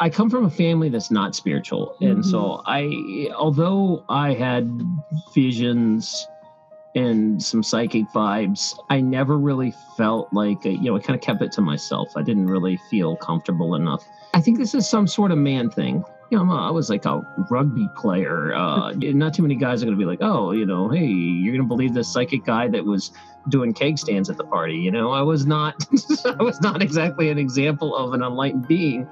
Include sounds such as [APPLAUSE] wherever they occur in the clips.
I come from a family that's not spiritual. And mm-hmm. so I, although I had visions and some psychic vibes, I never really felt like, you know, I kind of kept it to myself. I didn't really feel comfortable enough. I think this is some sort of man thing. You know, I was like a rugby player. Uh, [LAUGHS] not too many guys are going to be like, oh, you know, hey, you're going to believe this psychic guy that was doing keg stands at the party. You know, I was not, [LAUGHS] I was not exactly an example of an enlightened being.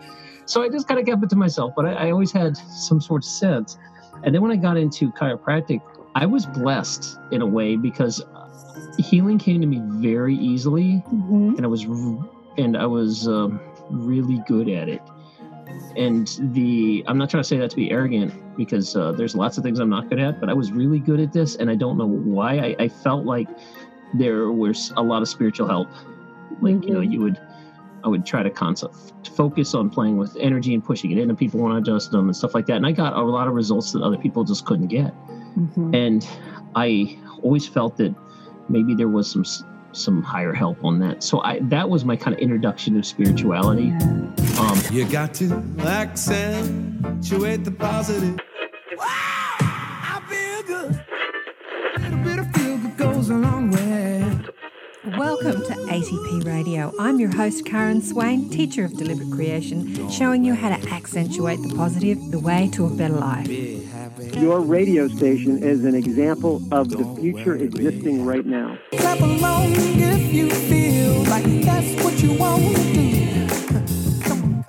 So I just kind of kept it to myself, but I, I always had some sort of sense. And then when I got into chiropractic, I was blessed in a way because healing came to me very easily, mm-hmm. and I was and I was um, really good at it. And the I'm not trying to say that to be arrogant because uh, there's lots of things I'm not good at, but I was really good at this, and I don't know why. I, I felt like there was a lot of spiritual help. Like mm-hmm. you know, you would I would try to concept, focus on playing with energy and pushing it in, and people want to adjust them and stuff like that. And I got a lot of results that other people just couldn't get. Mm-hmm. And I always felt that maybe there was some some higher help on that. So I that was my kind of introduction to spirituality. Um, you got to accentuate the positive. Welcome to ATP Radio. I'm your host, Karen Swain, teacher of deliberate creation, showing you how to accentuate the positive, the way to a better life. Your radio station is an example of the future existing right now. Clap along if you feel like that's what you want to do.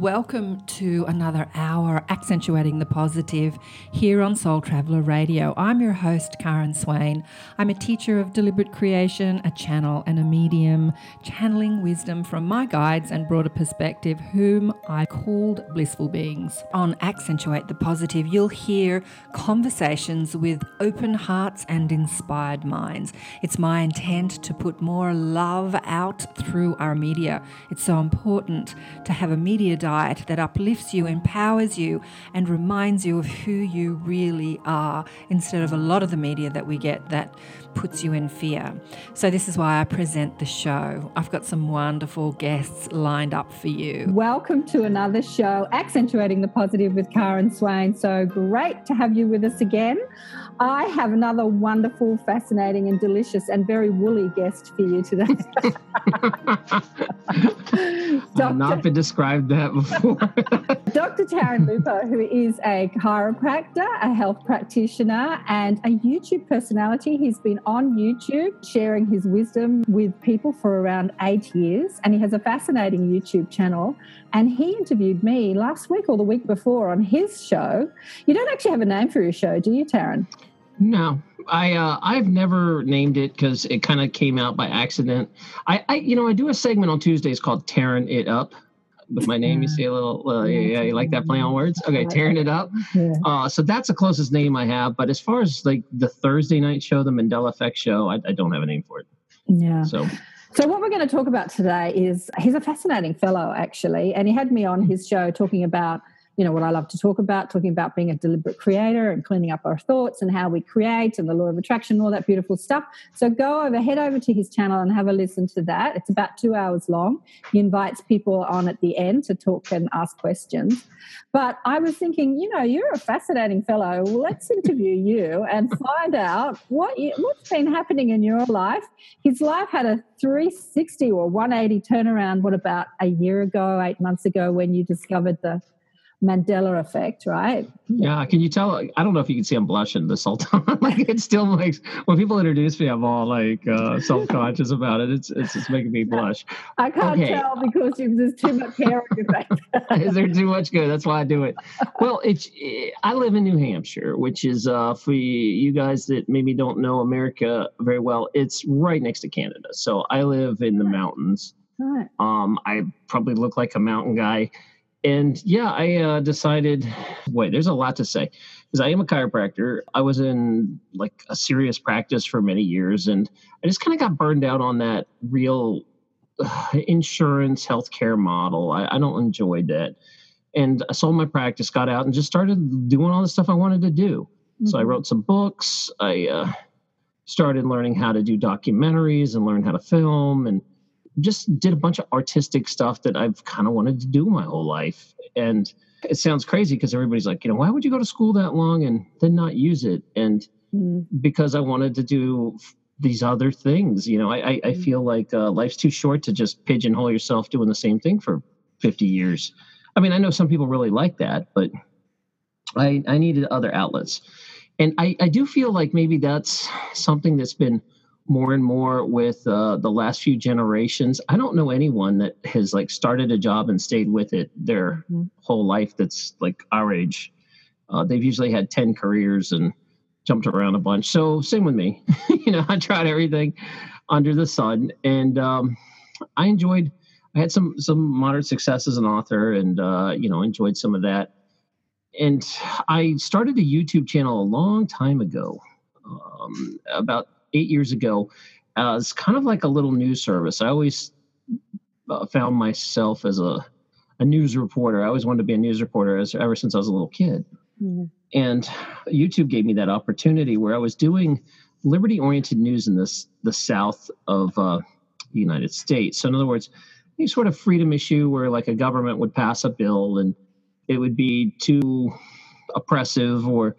Welcome to another hour accentuating the positive here on Soul Traveller Radio. I'm your host, Karen Swain. I'm a teacher of deliberate creation, a channel, and a medium, channeling wisdom from my guides and broader perspective, whom I called blissful beings. On Accentuate the Positive, you'll hear conversations with open hearts and inspired minds. It's my intent to put more love out through our media. It's so important to have a media diet diet that uplifts you, empowers you, and reminds you of who you really are instead of a lot of the media that we get that puts you in fear. So, this is why I present the show. I've got some wonderful guests lined up for you. Welcome to another show, Accentuating the Positive with Karen Swain. So great to have you with us again. I have another wonderful, fascinating, and delicious and very woolly guest for you today. I've not been described that before. [LAUGHS] Dr. Taryn Lupo, who is a chiropractor, a health practitioner, and a YouTube personality. He's been on YouTube sharing his wisdom with people for around eight years, and he has a fascinating YouTube channel. And he interviewed me last week or the week before on his show. You don't actually have a name for your show, do you, Taryn? No, I uh, I've never named it because it kind of came out by accident. I, I you know I do a segment on Tuesdays called "Tearing It Up." With my name, you see a little, uh, yeah, yeah, you like that play on words? Okay, tearing it up. Uh, so that's the closest name I have. But as far as like the Thursday night show, the Mandela Effect show, I, I don't have a name for it. Yeah. So so, what we're going to talk about today is he's a fascinating fellow, actually. And he had me on his show talking about you know what I love to talk about, talking about being a deliberate creator and cleaning up our thoughts and how we create and the law of attraction, all that beautiful stuff. So go over, head over to his channel and have a listen to that. It's about two hours long. He invites people on at the end to talk and ask questions. But I was thinking, you know, you're a fascinating fellow. Well, let's interview [LAUGHS] you and find out what you, what's been happening in your life. His life had a 360 or 180 turnaround. What about a year ago, eight months ago, when you discovered the Mandela effect, right? Yeah. Can you tell? I don't know if you can see I'm blushing this whole time. like it still makes when people introduce me, I'm all like uh, self conscious about it. It's it's just making me blush. I can't okay. tell because there's too much hair on your face. [LAUGHS] is there too much good? That's why I do it. Well, it's I live in New Hampshire, which is uh, for you guys that maybe don't know America very well. It's right next to Canada. So I live in the mountains. Um, I probably look like a mountain guy and yeah, I uh, decided. Wait, there's a lot to say because I am a chiropractor. I was in like a serious practice for many years, and I just kind of got burned out on that real uh, [SIGHS] insurance healthcare model. I, I don't enjoy that, and I sold my practice, got out, and just started doing all the stuff I wanted to do. Mm-hmm. So I mm-hmm. wrote some books. I uh, started learning how to do documentaries and learn how to film and just did a bunch of artistic stuff that I've kind of wanted to do my whole life. And it sounds crazy because everybody's like, you know, why would you go to school that long and then not use it? And mm. because I wanted to do these other things, you know, I, I, I mm. feel like uh, life's too short to just pigeonhole yourself doing the same thing for 50 years. I mean, I know some people really like that, but I, I needed other outlets. And I, I do feel like maybe that's something that's been more and more with uh, the last few generations. I don't know anyone that has like started a job and stayed with it their mm-hmm. whole life that's like our age. Uh, they've usually had 10 careers and jumped around a bunch. So same with me. [LAUGHS] you know, I tried everything under the sun and um, I enjoyed I had some some moderate success as an author and uh, you know, enjoyed some of that. And I started a YouTube channel a long time ago. Um, about eight years ago as kind of like a little news service. I always uh, found myself as a, a news reporter. I always wanted to be a news reporter as, ever since I was a little kid. Mm-hmm. And YouTube gave me that opportunity where I was doing liberty oriented news in this the south of uh, the United States. So, in other words, any sort of freedom issue where like a government would pass a bill and it would be too oppressive or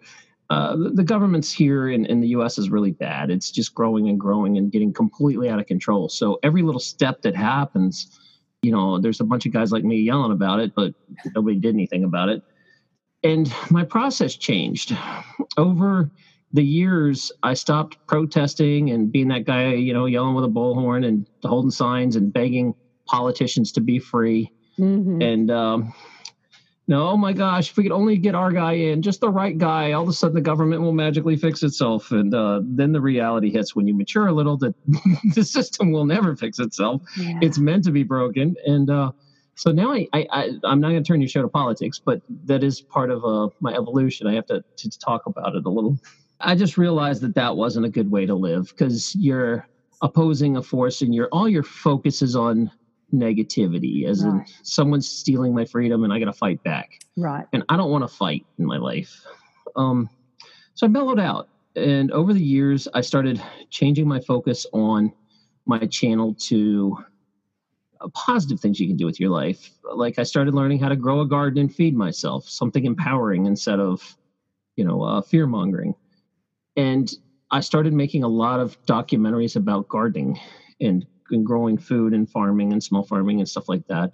uh, the, government's here in, in the US is really bad. It's just growing and growing and getting completely out of control. So every little step that happens, you know, there's a bunch of guys like me yelling about it, but nobody did anything about it. And my process changed. Over the years, I stopped protesting and being that guy, you know, yelling with a bullhorn and holding signs and begging politicians to be free. Mm-hmm. And um, no, oh my gosh, if we could only get our guy in, just the right guy, all of a sudden the government will magically fix itself. And uh, then the reality hits when you mature a little that [LAUGHS] the system will never fix itself. Yeah. It's meant to be broken. And uh, so now I, I, I, am not going to turn your show to politics, but that is part of uh, my evolution. I have to, to talk about it a little. I just realized that that wasn't a good way to live because you're opposing a force and your all your focus is on negativity as right. in someone's stealing my freedom and I got to fight back. Right. And I don't want to fight in my life. Um, so I mellowed out. And over the years, I started changing my focus on my channel to uh, positive things you can do with your life. Like I started learning how to grow a garden and feed myself, something empowering instead of, you know, uh, fear mongering. And I started making a lot of documentaries about gardening and and growing food and farming and small farming and stuff like that.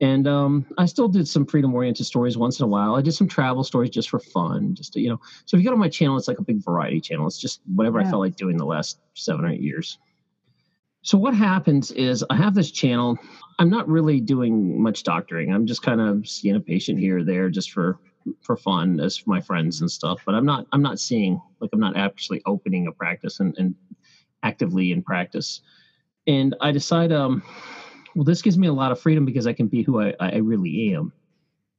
And um, I still did some freedom oriented stories once in a while. I did some travel stories just for fun, just to, you know. So if you go to my channel, it's like a big variety channel. It's just whatever yeah. I felt like doing the last seven or eight years. So what happens is I have this channel. I'm not really doing much doctoring. I'm just kind of seeing a patient here or there just for for fun as for my friends and stuff. But I'm not I'm not seeing like I'm not actually opening a practice and, and actively in practice and I decide, um, well, this gives me a lot of freedom because I can be who I, I really am.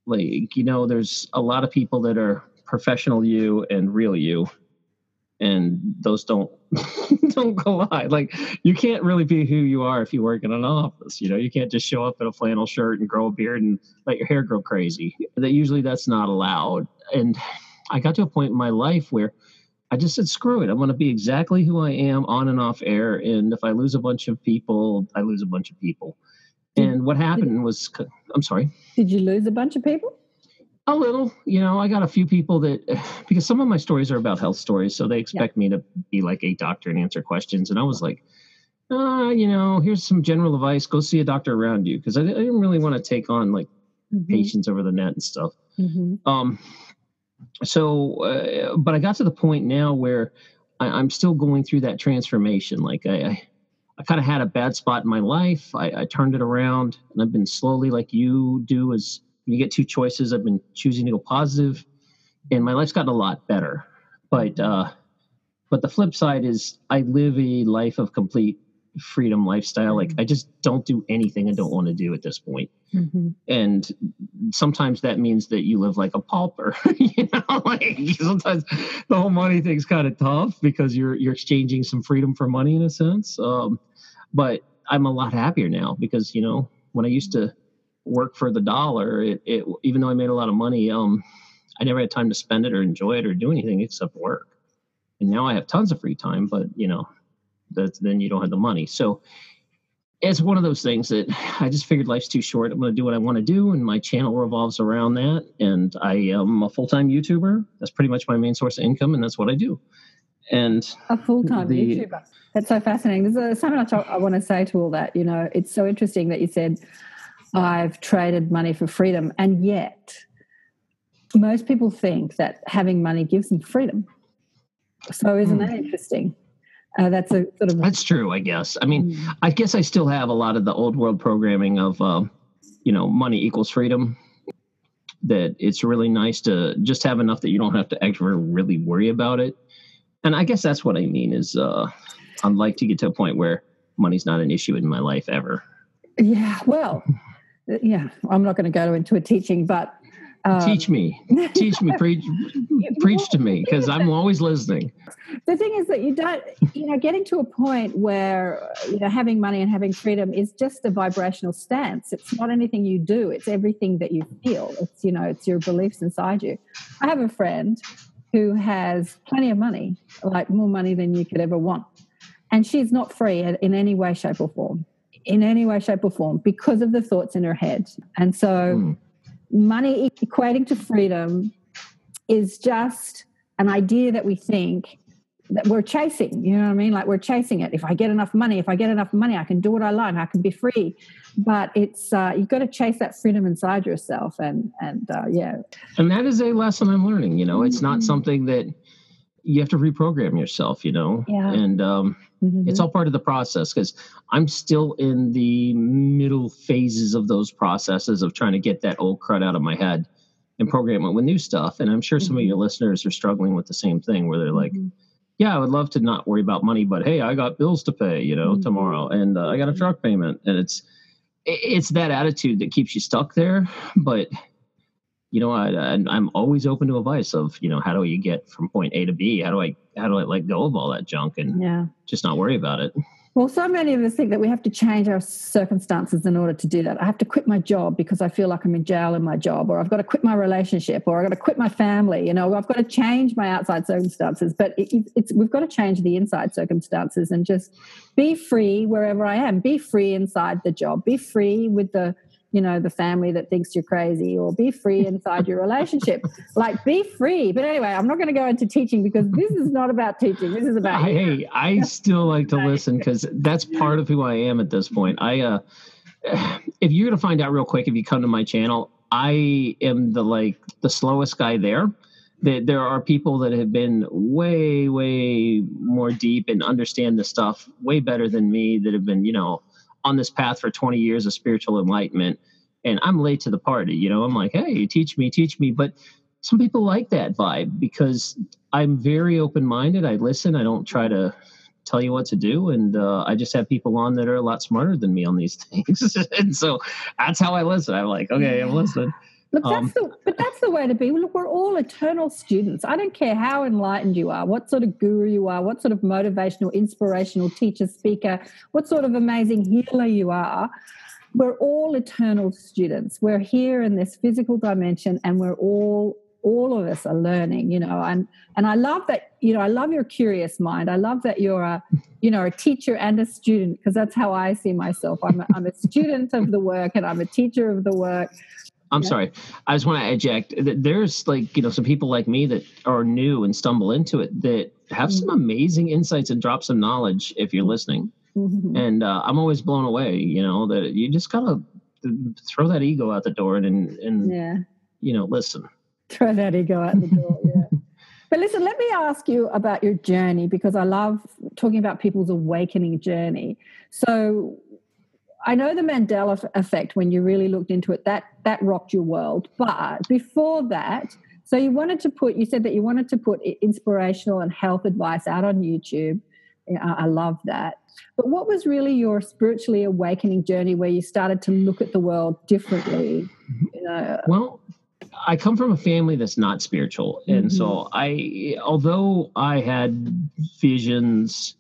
Like, you know, there's a lot of people that are professional you and real you, and those don't [LAUGHS] don't collide. Like, you can't really be who you are if you work in an office. You know, you can't just show up in a flannel shirt and grow a beard and let your hair grow crazy. That usually that's not allowed. And I got to a point in my life where I just said, screw it. I'm going to be exactly who I am on and off air. And if I lose a bunch of people, I lose a bunch of people. And what happened was, I'm sorry. Did you lose a bunch of people? A little. You know, I got a few people that, [SIGHS] because some of my stories are about health stories. So they expect yeah. me to be like a doctor and answer questions. And I was like, uh, you know, here's some general advice. Go see a doctor around you. Because I, I, didn't really want to take on like mm-hmm. patients over the net and stuff. Mm-hmm. Um, so uh, but i got to the point now where I, am still going through that transformation. Like i i, I kind of had a bad spot in my life. I, I, turned it around and i've been slowly like you do as you get two choices i've been choosing to go positive and my life's gotten a lot better. But uh but the flip side is i live a life of complete freedom lifestyle. Like mm-hmm. I just don't do anything I don't want to do at this point. Mm-hmm. And sometimes that means that you live like a pauper. [LAUGHS] you know, [LAUGHS] like sometimes the whole money thing's kind of tough because you're you're exchanging some freedom for money in a sense. Um, but I'm a lot happier now because you know when I used to work for the dollar, it, it even though I made a lot of money, um, I never had time to spend it or enjoy it or do anything except work. And now I have tons of free time, but you know, that's then you don't have the money. So it's one of those things that I just figured life's too short. I'm going to do what I want to do, and my channel revolves around that. And I am a full time YouTuber. That's pretty much my main source of income, and that's what I do. And a full time YouTuber. That's so fascinating. There's so much I want to say to all that. You know, it's so interesting that you said I've traded money for freedom, and yet most people think that having money gives them freedom. So isn't hmm. that interesting? Uh, that's a sort of that's true i guess. I mean mm. i guess i still have a lot of the old world programming of uh, you know money equals freedom. That it's really nice to just have enough that you don't have to ever really worry about it. And i guess that's what i mean is uh, i'd like to get to a point where money's not an issue in my life ever. Yeah well yeah i'm not going to go into a teaching but um, teach me, teach me, preach, [LAUGHS] preach to me, because I'm always listening. The thing is that you don't, you know, getting to a point where you know having money and having freedom is just a vibrational stance. It's not anything you do; it's everything that you feel. It's you know, it's your beliefs inside you. I have a friend who has plenty of money, like more money than you could ever want, and she's not free in any way, shape, or form. In any way, shape, or form, because of the thoughts in her head, and so. Mm money equating to freedom is just an idea that we think that we're chasing. You know what I mean? Like we're chasing it. If I get enough money, if I get enough money, I can do what I like. I can be free. But it's uh, you've got to chase that freedom inside yourself, and and uh, yeah. And that is a lesson I'm learning. You know, it's not mm-hmm. something that you have to reprogram yourself. You know, yeah. And um, Mm-hmm. It's all part of the process because I'm still in the middle phases of those processes of trying to get that old crud out of my head and program it with new stuff. And I'm sure some mm-hmm. of your listeners are struggling with the same thing where they're like, mm-hmm. yeah, I would love to not worry about money, but hey, I got bills to pay, you know, mm-hmm. tomorrow, and uh, I got a mm-hmm. truck payment, and it's it's that attitude that keeps you stuck there. But you know, I, I'm always open to advice of, you know, how do you get from point A to B? How do I, how do I let go of all that junk and yeah. just not worry about it? Well, so many of us think that we have to change our circumstances in order to do that. I have to quit my job because I feel like I'm in jail in my job, or I've got to quit my relationship, or I've got to quit my family. You know, I've got to change my outside circumstances. But it, it's we've got to change the inside circumstances and just be free wherever I am. Be free inside the job. Be free with the you know the family that thinks you're crazy or be free inside your relationship. [LAUGHS] Like be free. But anyway i'm not going to go into teaching because this is not about teaching. This is about hey i still like to [LAUGHS] listen because that's part of who i am at this point. I uh [SIGHS] if you're going to find out real quick if you come to my channel i am the like the slowest guy there. That there are people that have been way way more deep and understand the stuff way better than me that have been you know on this path for 20 years of spiritual enlightenment and I'm late to the party. You know, I'm like, hey, teach me, teach me. But some people like that vibe because I'm very open minded. I listen. I don't try to tell you what to do, and uh, I just have people on that are a lot smarter than me on these [LAUGHS] things. and so that's how I listen. I'm like, okay, I'm listening. Look, that's um, the, but that's the way to be. Look, we're all eternal students. I don't care how enlightened you are, what sort of guru you are, what sort of motivational, inspirational teacher, speaker, what sort of amazing healer you are. We're all eternal students. We're here in this physical dimension, and we're all all of us are learning. You know, and and I love that. You know, I love your curious mind. I love that you're a you know a teacher and a student because that's how I see myself. I'm a, I'm a student of the work, and I'm a teacher of the work I'm yeah. sorry. I just want to eject. There's like you know some people like me that are new and stumble into it that have mm-hmm. some amazing insights and drop some knowledge if you're listening. Mm-hmm. And uh, I'm always blown away. You know that you just gotta throw that ego out the door and and yeah. you know listen. Throw that ego out the door. Yeah. [LAUGHS] but listen, let me ask you about your journey because I love talking about people's awakening journey. So, I know the Mandela effect when you really looked into it that that rocked your world. But before that, so you wanted to put you said that you wanted to put inspirational and health advice out on YouTube. I love that. But what was really your spiritually awakening journey where you started to look at the world differently? You know? Well, I come from a family that's not spiritual. And mm-hmm. so I although I had visions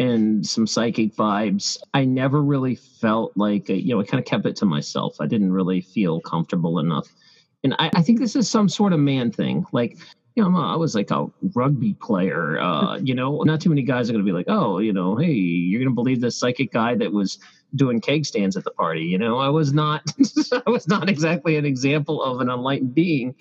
and some psychic vibes. I never really felt like, you know, I kind of kept it to myself. I didn't really feel comfortable enough. And I, I, think this is some sort of man thing. Like you know, I was like a rugby player. Uh, [LAUGHS] you know, not too many guys are going to be like, oh, you know, hey, you're going to believe this psychic guy that was doing keg stands at the party. You know, I was not, [LAUGHS] I was not exactly an example of an enlightened being.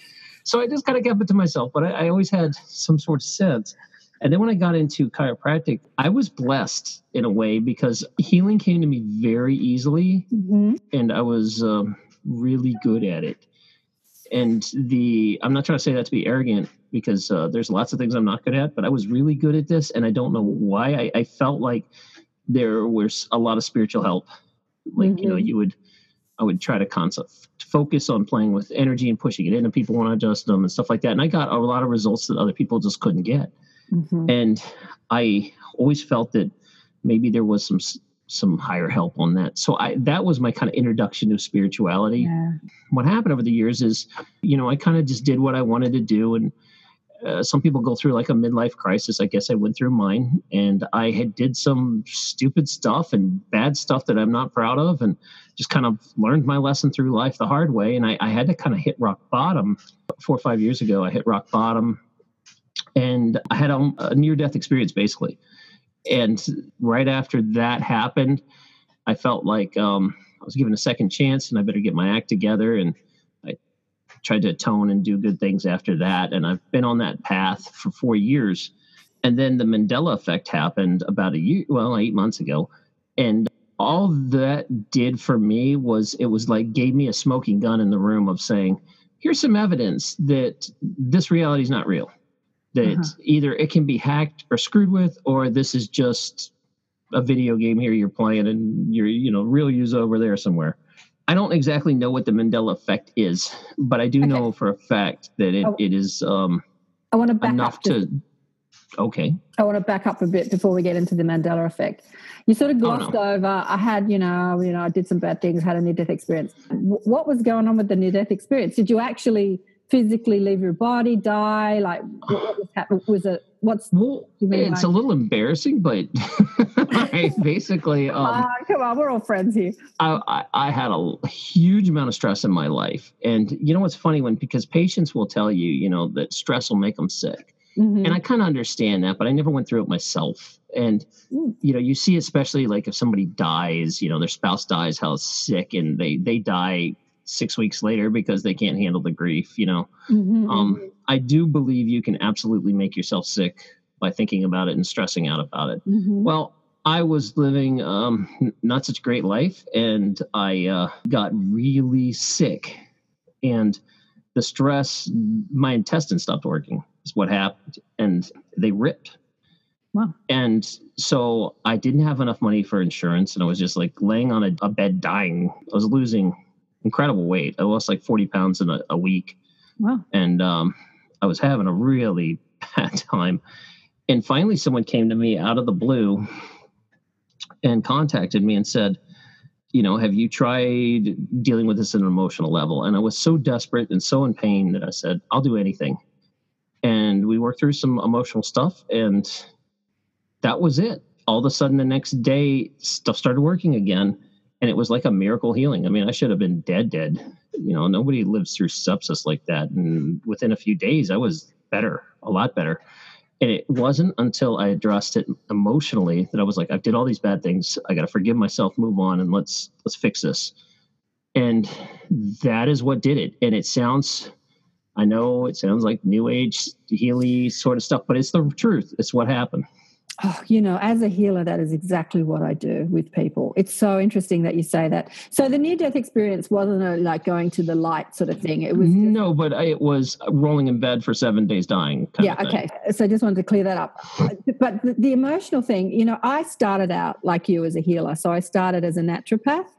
So I just kind of kept it to myself. But I, I always had some sort of sense. And then when I got into chiropractic, I was blessed in a way because healing came to me very easily, mm-hmm. and I was um, really good at it and the i'm not trying to say that to be arrogant because uh, there's lots of things i'm not good at but i was really good at this and i don't know why i, I felt like there was a lot of spiritual help like mm-hmm. you know mm-hmm. you would i would try to concept focus on playing with energy and pushing it in and people want to adjust them and stuff like that and i got a lot of results that other people just couldn't get mm-hmm. and i always felt that maybe there was some some higher help on that. So I that was my kind of introduction to spirituality. Yeah. What happened over the years is, you know, I kind of just did what I wanted to do and uh, some people go through like a midlife crisis. I guess I went through mine, and I had did some stupid stuff and bad stuff that I'm not proud of, and just kind of learned my lesson through life the hard way. And I, I had to kind of hit rock bottom four or five years ago. I hit rock bottom, and I had a, a near death experience basically and right after that happened, I felt like um, I was given a second chance, and I better get my act together. And I tried to atone and do good things after that. And I've been on that path for four years. And then the Mandela effect happened about a year, well, eight months ago. And all that did for me was it was like gave me a smoking gun in the room of saying, here's some evidence that this reality is not real that uh-huh. either it can be hacked or screwed with, or this is just a video game here you're playing and you're, you know, real use over there somewhere. I don't exactly know what the Mandela effect is, but I do okay. know for a fact that it, oh, it is um, I want to back enough up to. Okay. I want to back up a bit before we get into the Mandela effect. You sort of oh, glossed oh, no. over. I had, you know, you know, I did some bad things, had a near death experience. What was going on with the near death experience? Did you actually physically leave your body, die? Like, what, what was happening? Was it what's? Well, it's a little embarrassing, but [LAUGHS] I [LAUGHS] basically, um, uh, come on, we're all friends here. I, I, I had a huge amount of stress in my life, and you know what's funny when because patients will tell you, you know, that stress will make them sick. Mm-hmm. And I kind of understand that, but I never went through it myself. And mm. you know, you see, especially like if somebody dies, you know, their spouse dies, how sick, and they they die six weeks later because they can't handle the grief you know mm-hmm, um, i do believe you can absolutely make yourself sick by thinking about it and stressing out about it mm-hmm. well i was living um, not such a great life and i uh, got really sick and the stress my intestines stopped working is what happened and they ripped Wow. And so I didn't have enough money for insurance and I was just like laying on a, a bed dying. I was losing incredible weight. I lost like 40 pounds in a, a week. Wow. And um, I was having a really [LAUGHS] bad time. And finally, someone came to me out of the blue and contacted me and said, you know, have you tried dealing with this at an emotional level? And I was so desperate and so in pain that I said, I'll do anything. And we worked through some emotional stuff, and that was it. All of a sudden, the next day, stuff started working again and it was like a miracle healing. I mean, I should have been dead, dead. You know, nobody lives through sepsis like that. And within a few days, I was better, a lot better. And it wasn't until I addressed it emotionally that I was like, I did all these bad things. I got to forgive myself, move on, and let's let's fix this. And that is what did it. And it sounds, I know it sounds like new age healy sort of stuff, but it's the truth. It's what happened. Oh, you know, as a healer, that is exactly what I do with people. It's so interesting that you say that. So the near death experience wasn't a, like going to the light sort of thing. It was no, but it was rolling in bed for seven days dying. yeah. Okay. So I just wanted to clear that up. but the, the emotional thing, you know, I started out like you as a healer. So I started as a naturopath,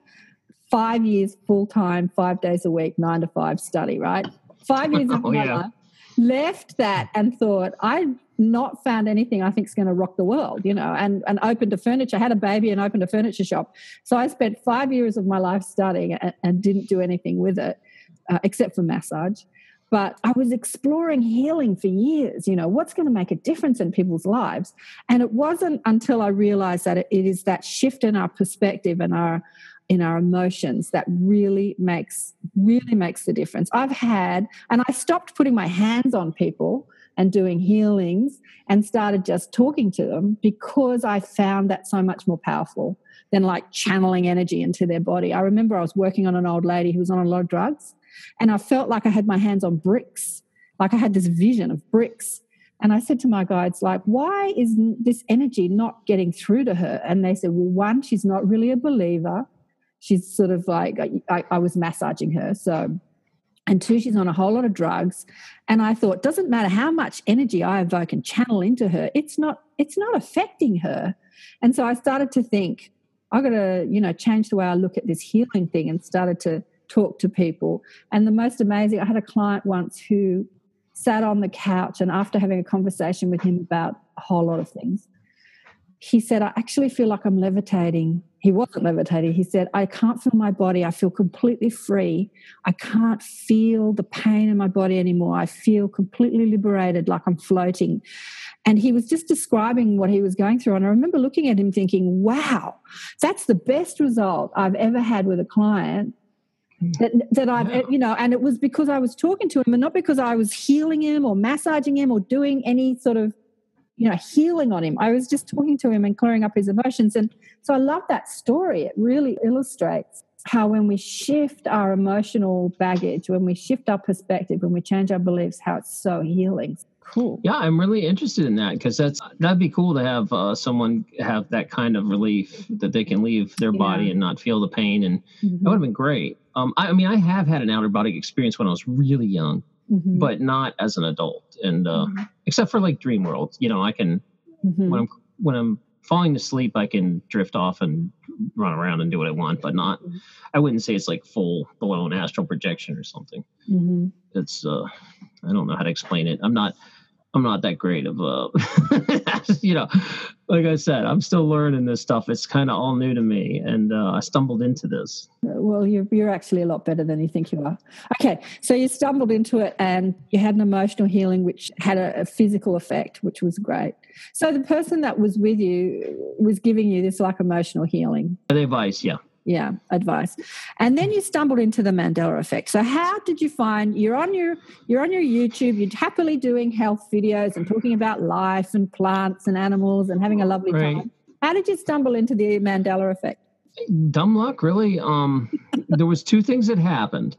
five years full time, five days a week, nine to five study. Right. Five years of [LAUGHS] oh, my yeah. life left that and thought I not found anything I think is going to rock the world, you know, and, and opened a furniture, had a baby and opened a furniture shop. So I spent five years of my life studying and, and didn't do anything with it uh, except for massage. But I was exploring healing for years, you know, what's going to make a difference in people's lives. And it wasn't until I realized that it, it is that shift in our perspective and our in our emotions that really makes really makes the difference. I've had and I stopped putting my hands on people and doing healings and started just talking to them because I found that so much more powerful than like channeling energy into their body. I remember I was working on an old lady who was on a lot of drugs and I felt like I had my hands on bricks. Like I had this vision of bricks. And I said to my guides, like, why is this energy not getting through to her? And they said, well, one, she's not really a believer. She's sort of like, I, I was massaging her. So and two she's on a whole lot of drugs. And i thought doesn't matter how much energy i evoke and channel into her it's not it's not affecting her. And so i started to think I've got to you know change the way i look at this healing thing and started to talk to people. And the most amazing i had a client once who sat on the couch and after having a conversation with him about a whole lot of things he said i actually feel like i'm levitating he wasn't levitating. He said, I can't feel my body. I feel completely free. I can't feel the pain in my body anymore. I feel completely liberated, like I'm floating. And he was just describing what he was going through. And I remember looking at him thinking, wow, that's the best result I've ever had with a client that, that I've, you know, and it was because I was talking to him and not because I was healing him or massaging him or doing any sort of you know healing on him. I was just talking to him and clearing up his emotions. And so i love that story. It really illustrates how when we shift our emotional baggage when we shift our perspective when we change our beliefs how it's so healing. Cool. Yeah i'm really interested in that because that's that'd be cool to have uh, someone have that kind of relief that they can leave their yeah. body and not feel the pain and mm-hmm. that would have been great. Um, I, I mean i have had an outer body experience when i was really young mm-hmm. but not as an adult. And uh, mm-hmm. except for like Dream World, you know, I can mm-hmm. when I'm when I'm falling to sleep, I can drift off and run around and do what I want, but not. I wouldn't say it's like full blown astral projection or something. Mm-hmm. It's uh, I don't know how to explain it. I'm not. I'm not that great of a, [LAUGHS] you know, like I said, I'm still learning this stuff. It's kind of all new to me, and uh, I stumbled into this. Well, you're you're actually a lot better than you think you are. Okay, so you stumbled into it, and you had an emotional healing, which had a, a physical effect, which was great. So the person that was with you was giving you this like emotional healing. The advice, yeah yeah advice. And then you stumbled into the mandela effect. So how did you find you're on your you're on your youtube you're happily doing health videos and talking about life and plants and animals and having a lovely right. time. How did you stumble into the mandela effect? Dumb luck really. Um there was two things that happened.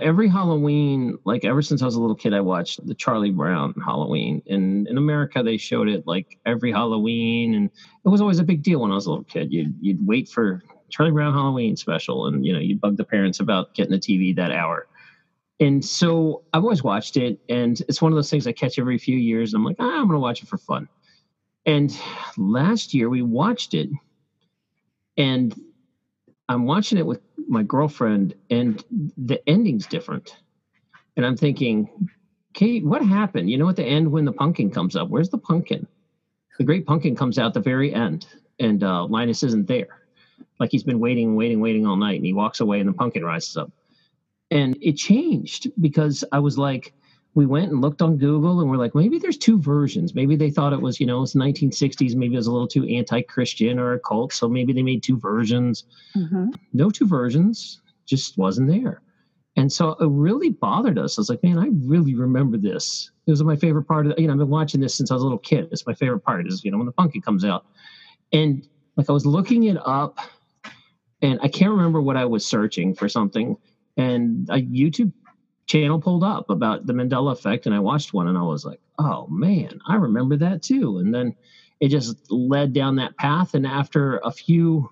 Every halloween like ever since i was a little kid i watched the charlie brown halloween. And in america they showed it like every halloween. And it was always a big deal when i was a little kid. You'd, you'd wait for Charlie Brown Halloween special, and you know you bug the parents about getting the TV that hour. And so I've always watched it, and it's one of those things I catch every few years. I'm like, ah, I'm going to watch it for fun. And last year we watched it, and I'm watching it with my girlfriend, and the ending's different. And I'm thinking, Kate, what happened? You know, at the end when the pumpkin comes up, where's the pumpkin? The great pumpkin comes out the very end, and uh, Linus isn't there like he's been waiting, waiting, waiting all night, and he walks away, and the pumpkin rises up. And it changed because I was like, we went and looked on Google, and we're like, maybe there's two versions. Maybe they thought it was, you know, it's 1960s. Maybe it was a little too anti-Christian or a cult, so maybe they made two versions. Mm-hmm. No two versions, just wasn't there. And so it really bothered us. I was like, man, I really remember this. It was my favorite part of, you know, I've been watching this since I was a little kid. It's my favorite part is, you know, when the pumpkin comes out. And like I was looking it up and I can't remember what I was searching for something, and a YouTube channel pulled up about the Mandela effect, and I watched one, and I was like, "Oh man, I remember that too." And then it just led down that path, and after a few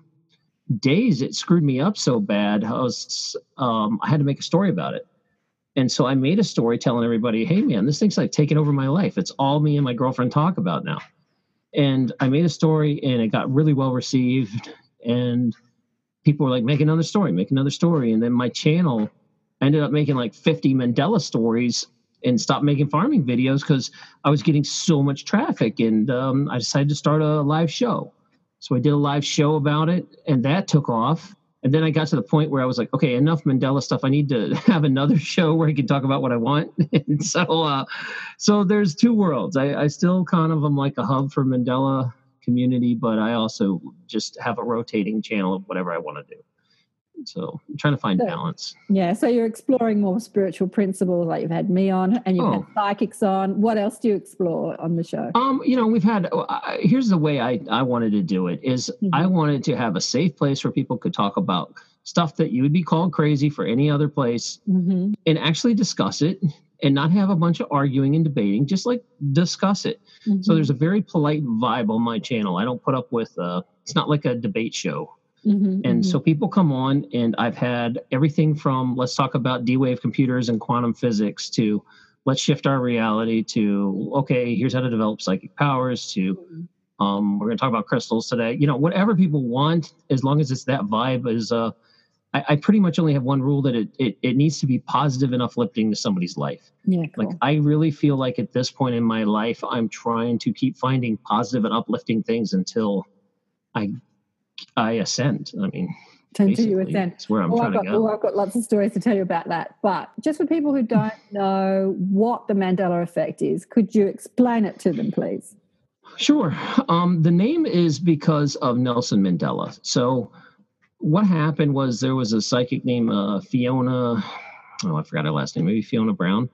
days, it screwed me up so bad. I was um, I had to make a story about it. And so I made a story telling everybody, hey man, this thing's like taking over my life. It's all me and my girlfriend talk about now. And I made a story and it got really well received. And people were like, make another story, make another story. And then my channel ended up making like 50 Mandela stories and stopped making farming videos because I was getting so much traffic. And um, I decided to start a live show. So I did a live show about it, and that took off. And then I got to the point where I was like, okay, enough Mandela stuff. I need to [LAUGHS] have another show where I can talk about what I want. [LAUGHS] and so, uh, so there's two worlds. I, I still kind of am like a hub for Mandela community, but I also just have a rotating channel of whatever I want to do. So I'm trying to find so, balance. Yeah. So you're exploring more spiritual principles, like you've had me on, and you've oh. had psychics on. What else do you explore on the show? Um, you know, we've had. Uh, here's the way I I wanted to do it is mm-hmm. I wanted to have a safe place where people could talk about stuff that you would be called crazy for any other place, mm-hmm. and actually discuss it and not have a bunch of arguing and debating. Just like discuss it. Mm-hmm. So there's a very polite vibe on my channel. I don't put up with. Uh, it's not like a debate show. Mm-hmm, and mm-hmm. so people come on, and I've had everything from let's talk about D wave computers and quantum physics to let's shift our reality to okay, here's how to develop psychic powers to mm-hmm. um, we're going to talk about crystals today. You know, whatever people want, as long as it's that vibe is. Uh, I, I pretty much only have one rule that it, it it needs to be positive and uplifting to somebody's life. Yeah, cool. Like I really feel like at this point in my life, I'm trying to keep finding positive and uplifting things until I I ascend. I mean, until you ascend. That's where I'm trying got, to go. Oh, I've got lots of stories to tell you about that. But just for people who don't [LAUGHS] know what the Mandela effect is, could you explain it to them, please? Sure. Um, the name is because of Nelson Mandela. So, what happened was there was a psychic named uh, Fiona. Oh, I forgot her last name. Maybe Fiona Brown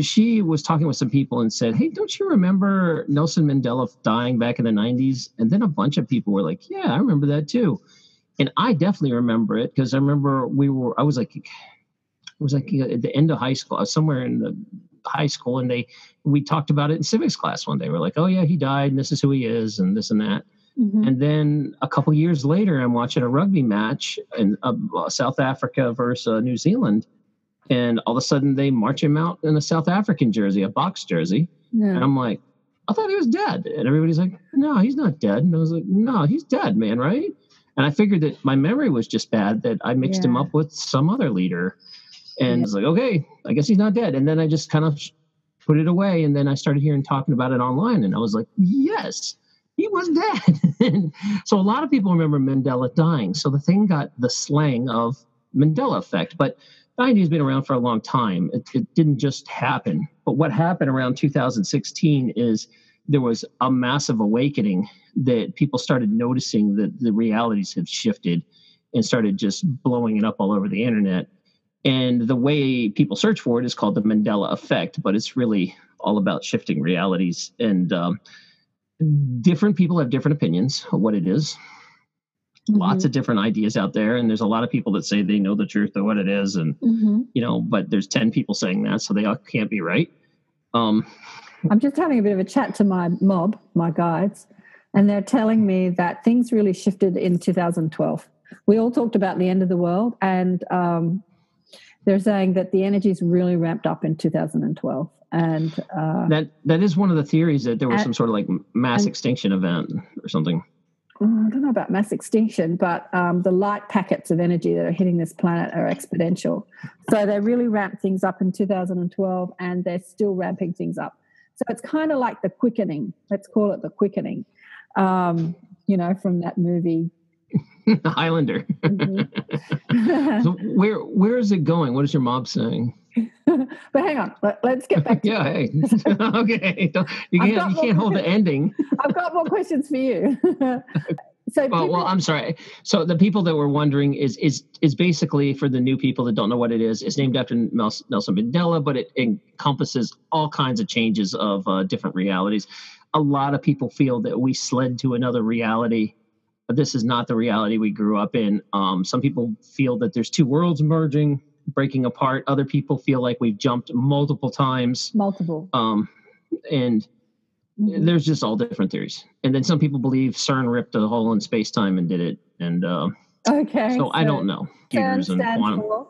she was talking with some people and said, Hey, don't you remember Nelson Mandela dying back in the 90s? And then a bunch of people were like, Yeah, I remember that too. And I definitely remember it because I remember we were, I was like, it was like at the end of high school, somewhere in the high school, and they, we talked about it in civics class one day. We're like, Oh, yeah, he died, and this is who he is, and this and that. Mm-hmm. And then a couple years later, I'm watching a rugby match in uh, South Africa versus uh, New Zealand and all of a sudden they march him out in a South African jersey, a box jersey. Yeah. And I'm like, I thought he was dead. And everybody's like, no, he's not dead. And I was like, no, he's dead, man, right? And I figured that my memory was just bad that I mixed yeah. him up with some other leader. And yeah. it's like, okay, I guess he's not dead. And then I just kind of put it away. And then I started hearing talking about it online. And I was like, yes, he was dead. [LAUGHS] so a lot of people remember Mandela dying. So the thing got the slang of Mandela effect. But 90 has been around for a long time. It, it, didn't just happen. But what happened around 2016 is there was a massive awakening that people started noticing that the realities have shifted and started just blowing it up all over the internet. And the way people search for it is called the Mandela effect, but it's really all about shifting realities. And um, different people have different opinions of what it is mm-hmm. lots of different ideas out there and there's a lot of people that say they know the truth of what it is and mm-hmm. you know but there's 10 people saying that so they all can't be right um, i'm just having a bit of a chat to my mob my guides and they're telling me that things really shifted in 2012 we all talked about the end of the world and um, they're saying that the energy's really ramped up in 2012 and uh, that that is one of the theories that there was and, some sort of like mass and, extinction event or something I don't know about mass extinction, but um, the light packets of energy that are hitting this planet are exponential. So they really ramped things up in 2012 and they're still ramping things up. So it's kind of like the quickening. Let's call it the quickening, um, you know, from that movie. The [LAUGHS] Highlander. Mm-hmm. [LAUGHS] so where where is it going? What is your mob saying? [LAUGHS] but hang on, Let, us get back. To Yeah, hey. okay. you can't you can't hold the ending. I've got more questions for you. so, well, well, I'm sorry. So the people that were wondering is is is basically for the new people that don't know what it is. It's named after Nelson Mandela, but it encompasses all kinds of changes of uh, different realities. A lot of people feel that we slid to another reality but this is not the reality we grew up in. Um, some people feel that there's two worlds merging breaking apart. Other people feel like we've jumped multiple times. Multiple. Um, and mm-hmm. there's just all different theories. And then some people believe CERN ripped a hole in space time and did it. And uh, okay, so, so I don't know. And quantum. For?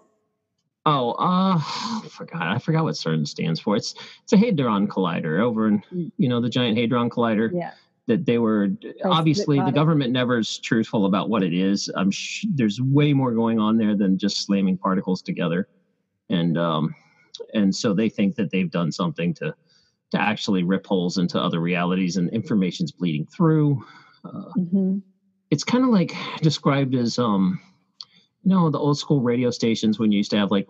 Oh, uh, I [SIGHS] forgot. I forgot what CERN stands for. It's it's a hadron collider over in mm. you know the giant hadron collider. Yeah that they were obviously the government never is truthful about what it is. I'm sh- there's way more going on there than just slamming particles together, and um, and so they think that they've done something to to actually rip holes into other realities and information's bleeding through. Uh, mm-hmm. It's kind of like described as um, you know the old school radio stations when you used to have like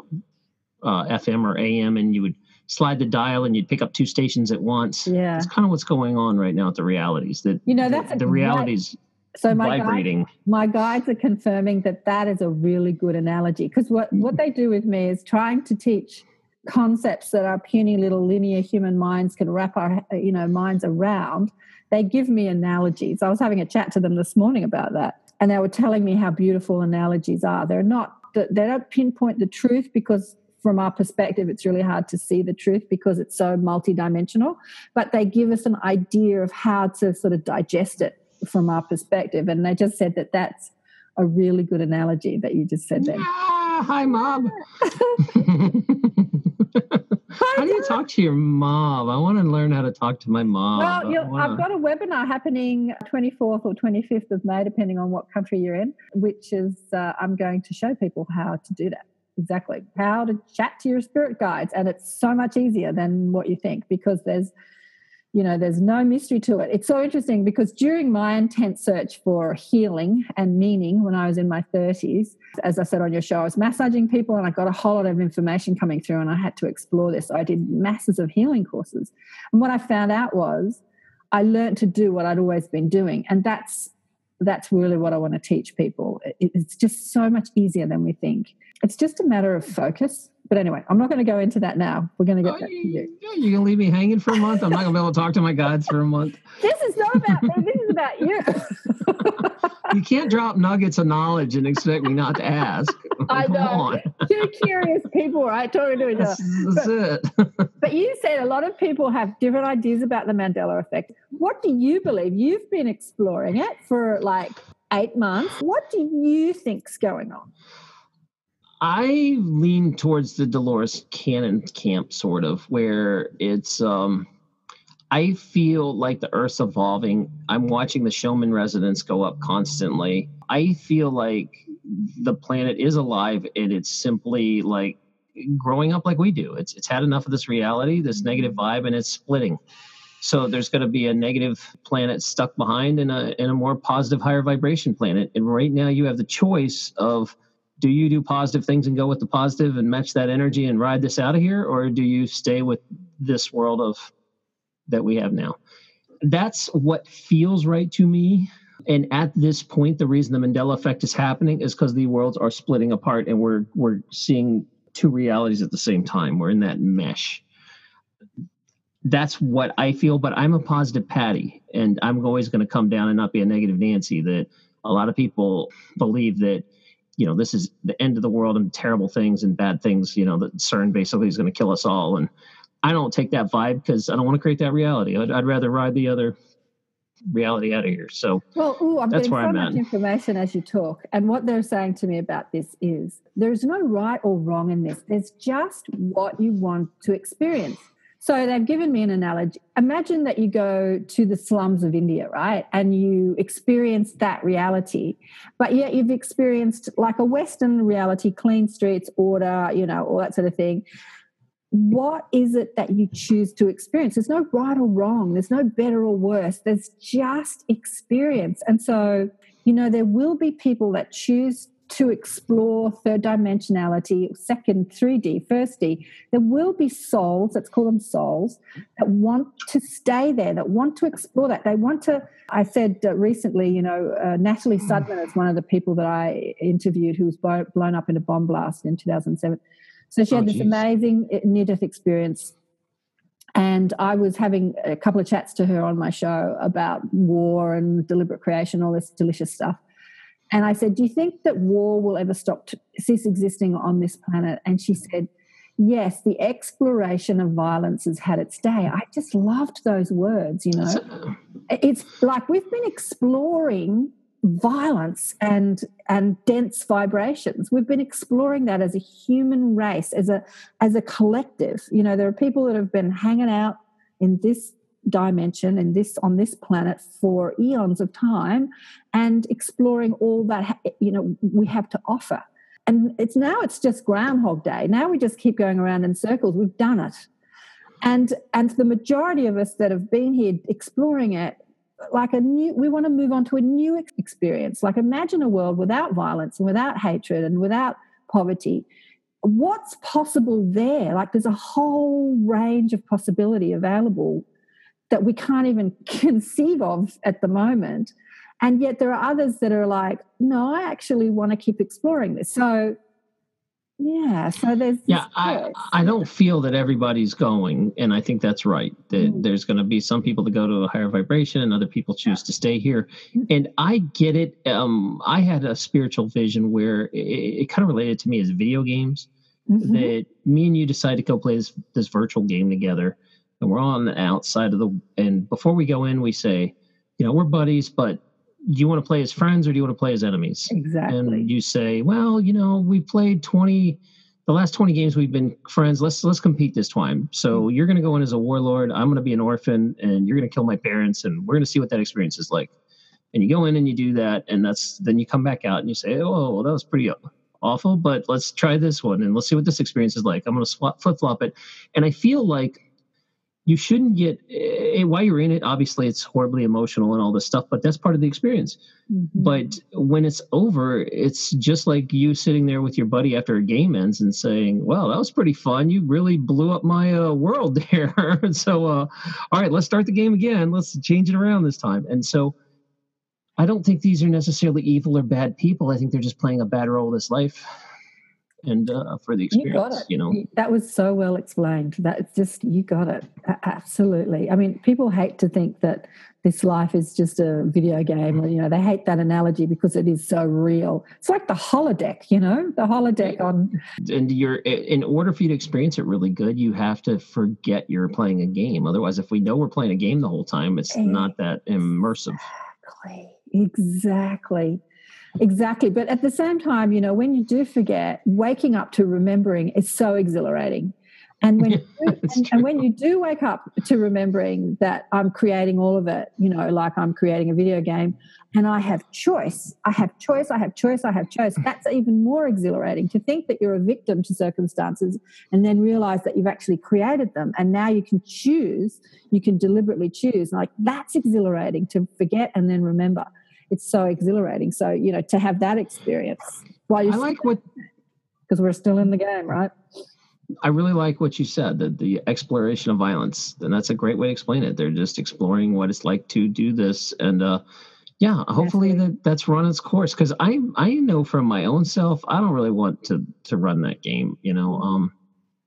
uh, FM or AM and you would slide the dial and you'd pick up two stations at once. Yeah. It's kind of what's going on right now at the realities that you know that's the, the realities so my vibrating. Guide, my guides are confirming that that is a really good analogy because what what they do with me is trying to teach concepts that our puny little linear human minds can wrap our you know minds around. They give me analogies. I was having a chat to them this morning about that, and they were telling me how beautiful analogies are. They're not they don't pinpoint the truth because from our perspective, it's really hard to see the truth because it's so multidimensional. But they give us an idea of how to sort of digest it from our perspective. And they just said that that's a really good analogy that you just said there. Ah, hi, mom. [LAUGHS] how do you talk to your mom? I want to learn how to talk to my mom. Well, wanna... I've got a webinar happening 24th or 25th of May, depending on what country you're in, which is uh, I'm going to show people how to do that exactly. How to chat to your spirit guides and it's so much easier than what you think because there's you know there's no mystery to it. It's so interesting because during my intense search for healing and meaning when i was in my 30s as i said on your show i was massaging people and i got a whole lot of information coming through and i had to explore this. So i did masses of healing courses. And what i found out was i learned to do what i'd always been doing and that's that's really what i want to teach people. It's just so much easier than we think it's just a matter of focus. But anyway, I'm not going to go into that now. We're going to get oh, back to you. You're going to leave me hanging for a month? I'm not going to be able to talk to my guides for a month. This is not about me. This is about you. [LAUGHS] you can't drop nuggets of knowledge and expect me not to ask. [LAUGHS] I know. Two curious people, right? Talking to each other. That's, that's but, it. [LAUGHS] but you said a lot of people have different ideas about the Mandela effect. What do you believe? You've been exploring it for like eight months. What do you think's going on? I lean towards the Dolores Cannon camp, sort of, where it's. um I feel like the Earth's evolving. I'm watching the Schumann resonance go up constantly. I feel like the planet is alive and it's simply like growing up like we do. It's it's had enough of this reality, this negative vibe, and it's splitting. So there's going to be a negative planet stuck behind and a and a more positive, higher vibration planet. And right now, you have the choice of do you do positive things and go with the positive and match that energy and ride this out of here? Or do you stay with this world of that we have now? That's what feels right to me. And at this point the reason the mandela effect is happening is because the worlds are splitting apart and we're we're seeing two realities at the same time. We're in that mesh. That's what i feel but i'm a positive patty and i'm always going to come down and not be a negative nancy that a lot of people believe that you know this is the end of the world and terrible things and bad things you know that cern basically is going to kill us all. And i don't take that vibe because i don't want to create that reality. I'd, I'd, rather ride the other reality out of here. So well ooh, i'm that's getting so I'm much at. information as you talk and what they're saying to me about this is there's no right or wrong in this. There's just what you want to experience so they've given me an analogy. Imagine that you go to the slums of India, right? And you experience that reality, but yet you've experienced like a Western reality, clean streets, order, you know, all that sort of thing. What is it that you choose to experience? There's no right or wrong. There's no better or worse. There's just experience. And so, you know, there will be people that choose to explore third dimensionality, second 3D, first D, there will be souls, let's call them souls, that want to stay there, that want to explore that. They want to, I said uh, recently, you know, uh, Natalie hmm. Sudman is one of the people that I interviewed who was blown up in a bomb blast in 2007. So she oh, had this amazing uh, near death experience. And I was having a couple of chats to her on my show about war and deliberate creation, all this delicious stuff. And I said, Do you think that war will ever stop, to, cease existing on this planet? And she said, Yes, the exploration of violence has had its day. I just loved those words, you know. It's like we've been exploring violence and and dense vibrations we've been exploring that as a human race as a as a collective you know there are people that have been hanging out in this dimension and this on this planet for eons of time and exploring all that you know we have to offer. And it's now it's just groundhog day. Now we just keep going around in circles. We've done it. And and the majority of us that have been here exploring it like a new we want to move on to a new experience. Like imagine a world without violence and without hatred and without poverty. What's possible there? Like there's a whole range of possibility available that we can't even [LAUGHS] conceive of at the moment. And yet there are others that are like, no, I actually want to keep exploring this. So yeah so there's yeah i i don't feel that everybody's going and i think that's right that mm. there's going to be some people that go to a higher vibration and other people choose yeah. to stay here mm. and i get it um i had a spiritual vision where it, it kind of related to me as video games mm-hmm. that me and you decide to go play this, this virtual game together and we're on the outside of the and before we go in we say you know we're buddies but do you want to play as friends or do you want to play as enemies? Exactly. And you say, well, you know, we played 20 the last 20 games we've been friends. Let's let's compete this time. So mm-hmm. you're going to go in as a warlord, I'm going to be an orphan and you're going to kill my parents and we're going to see what that experience is like. And you go in and you do that and that's then you come back out and you say, "Oh, well, that was pretty awful, but let's try this one and let's see what this experience is like. I'm going to swap, flip flop it." And I feel like you shouldn't get uh, while you're in it obviously it's horribly emotional and all this stuff but that's part of the experience. Mm-hmm. but when it's over it's just like you sitting there with your buddy after a game ends and saying well that was pretty fun. You really blew up my uh, world [LAUGHS] there. So uh, all right let's start the game again. Let's change it around this time. And so i don't think these are necessarily evil or bad people. I think they're just playing a bad role in this life and uh, for the experience. You, you, know, that was so well explained. That's just you got it absolutely. I mean, people hate to think that this life is just a video game. You know, they hate that analogy because it is so real. It's like the holodeck. You know, the holodeck on. And you're in order for you to experience it really good, you have to forget you're playing a game. Otherwise, if we know we're playing a game the whole time, it's not that immersive. Exactly. Exactly. Exactly. But at the same time, you know, when you do forget, waking up to remembering is so exhilarating. And when, you do, [LAUGHS] and, and, when you do wake up to remembering that I'm creating all of it, you know, like I'm creating a video game and I have choice, I have choice, I have choice, I have choice, that's even more exhilarating to think that you're a victim to circumstances and then realize that you've actually created them. And now you can choose, you can deliberately choose. Like that's exhilarating to forget and then remember it's so exhilarating. So, you know, to have that experience while you're I like what because we're still in the game, right? I really like what you said, that the exploration of violence. And that's a great way to explain it. They're just exploring what it's like to do this. And uh yeah, hopefully that that's run its course. Cause I I know from my own self, I don't really want to to run that game, you know. Um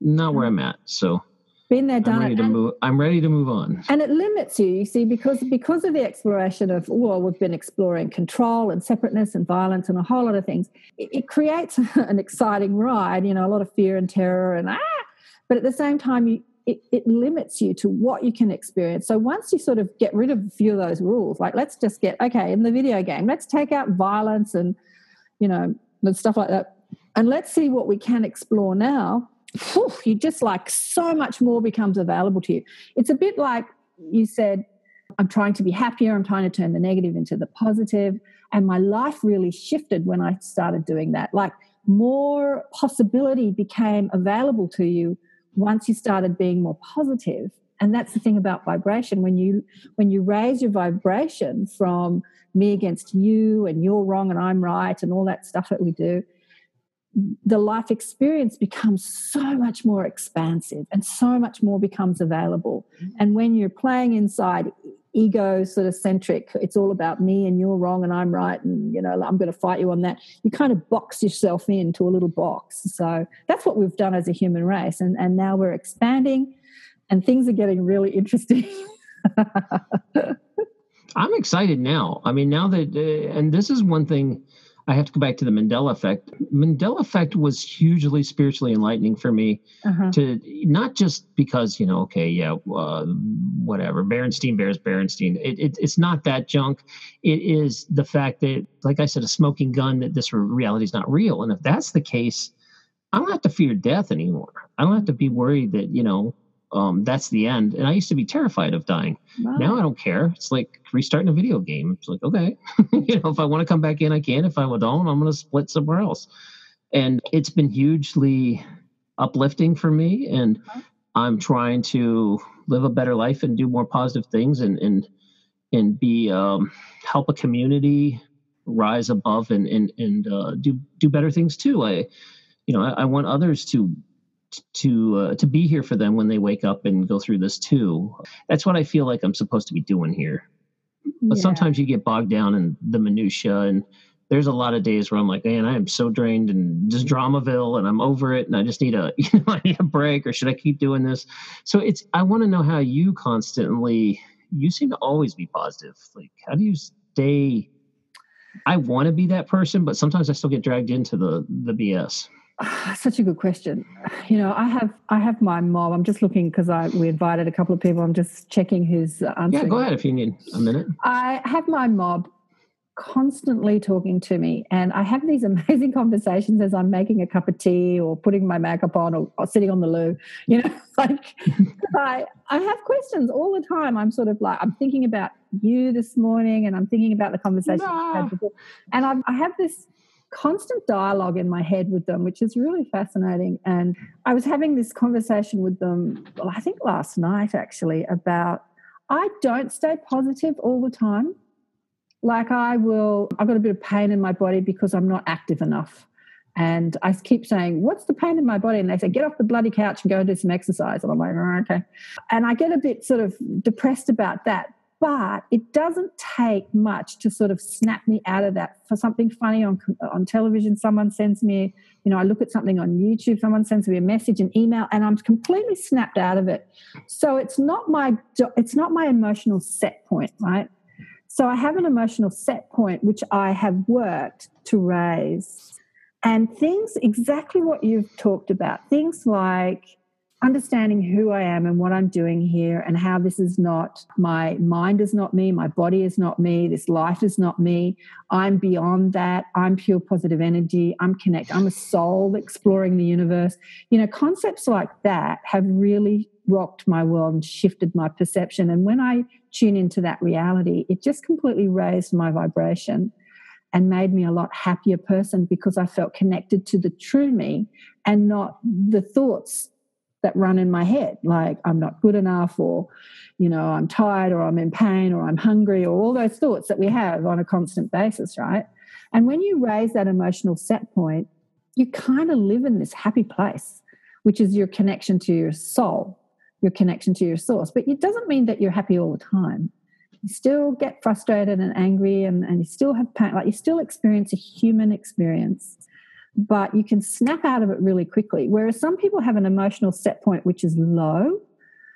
not where I'm at. So been there, done I'm ready it. To move, I'm ready to move on. And it limits you, you see, because because of the exploration of well, we've been exploring control and separateness and violence and a whole lot of things. It, it creates [LAUGHS] an exciting ride, you know, a lot of fear and terror and ah, but at the same time, you it, it limits you to what you can experience. So once you sort of get rid of a few of those rules, like let's just get okay in the video game, let's take out violence and you know and stuff like that, and let's see what we can explore now whew, you just like so much more becomes available to you. It's a bit like you said, I'm trying to be happier, I'm trying to turn the negative into the positive, And my life really shifted when I started doing that. Like more possibility became available to you once you started being more positive and that's the thing about vibration when you when you raise your vibration from me against you and you're wrong and i'm right and all that stuff that we do the life experience becomes so much more expansive and so much more becomes available. Mm-hmm. And when you're playing inside ego sort of centric, it's all about me and you're wrong and I'm right and you know I'm going to fight you on that. You kind of box yourself into a little box. So that's what we've done as a human race and and now we're expanding and things are getting really interesting. [LAUGHS] I'm excited now. I mean now that uh, and this is one thing I have to go back to the Mandela effect. Mandela effect was hugely spiritually enlightening for me uh-huh. to not just because, you know, okay, yeah, uh, whatever, Berenstein bears Berenstein. It, it, it's not that junk. It is the fact that, like I said, a smoking gun, that this reality is not real. And if that's the case, I don't have to fear death anymore. I don't have to be worried that, you know, um, that's the end. And I used to be terrified of dying. Now I don't care. It's like restarting a video game. It's like, okay, [LAUGHS] you know, if I want to come back in, I can. If I don't, I'm going to split somewhere else. And it's been hugely uplifting for me. And. I'm trying to live a better life and do more positive things and, and, and be, um, help a community rise above and, and, and, uh, do, do better things too. I, you know, I, I want others to to uh, to be here for them when they wake up and go through this too. That's what I feel like I'm supposed to be doing here. but yeah. sometimes you get bogged down in the minutia and there's a lot of days where I'm like, man, I am so drained and just Dramaville and I'm over it and I just need a [LAUGHS] you know, I need a break or should I keep doing this? So it's I want to know how you constantly you seem to always be positive. Like how do you stay I want to be that person, but sometimes I still get dragged into the the BS. [SIGHS] Such a good question. You know, I have I have my mob. I'm just looking because I we invited a couple of people. I'm just checking who's uh, answering. Yeah, go ahead if you need a minute. I have my mob constantly talking to me and i have these [LAUGHS] amazing conversations as i'm making a cup of tea or putting my makeup on or, or sitting on the loo you know [LAUGHS] like i i have questions all the time i'm sort of like i'm thinking about you this morning and i'm thinking about the conversation nah. and I've, i have this constant dialogue in my head with them which is really fascinating and i was having this conversation with them well, i think last night actually about i don't stay positive all the time like I will, I've got a bit of pain in my body because I'm not active enough. And I keep saying, What's the pain in my body? And they say, Get off the bloody couch and go and do some exercise. And I'm like, oh, Okay. And I get a bit sort of depressed about that. But it doesn't take much to sort of snap me out of that. For something funny on, on television, someone sends me, you know, I look at something on YouTube, someone sends me a message, an email, and I'm completely snapped out of it. So it's not my, it's not my emotional set point, right? So I have an emotional set point which I have worked to raise. And things exactly what you've talked about, things like understanding who I am and what I'm doing here and how this is not my mind is not me, my body is not me, this life is not me. I'm beyond that. I'm pure positive energy. I'm connected. I'm a soul exploring the universe. You know, concepts like that have really rocked my world and shifted my perception. And when I tune into that reality, it just completely raised my vibration and made me a lot happier person because I felt connected to the true me and not the thoughts that run in my head like I'm not good enough or you know I'm tired or I'm in pain or I'm hungry or all those thoughts that we have on a constant basis right and when you raise that emotional set point you kind of live in this happy place which is your connection to your soul your connection to your source. But it doesn't mean that you're happy all the time. You still get frustrated and angry and, and you still have pain, like you still experience a human experience, but you can snap out of it really quickly. Whereas some people have an emotional set point which is low.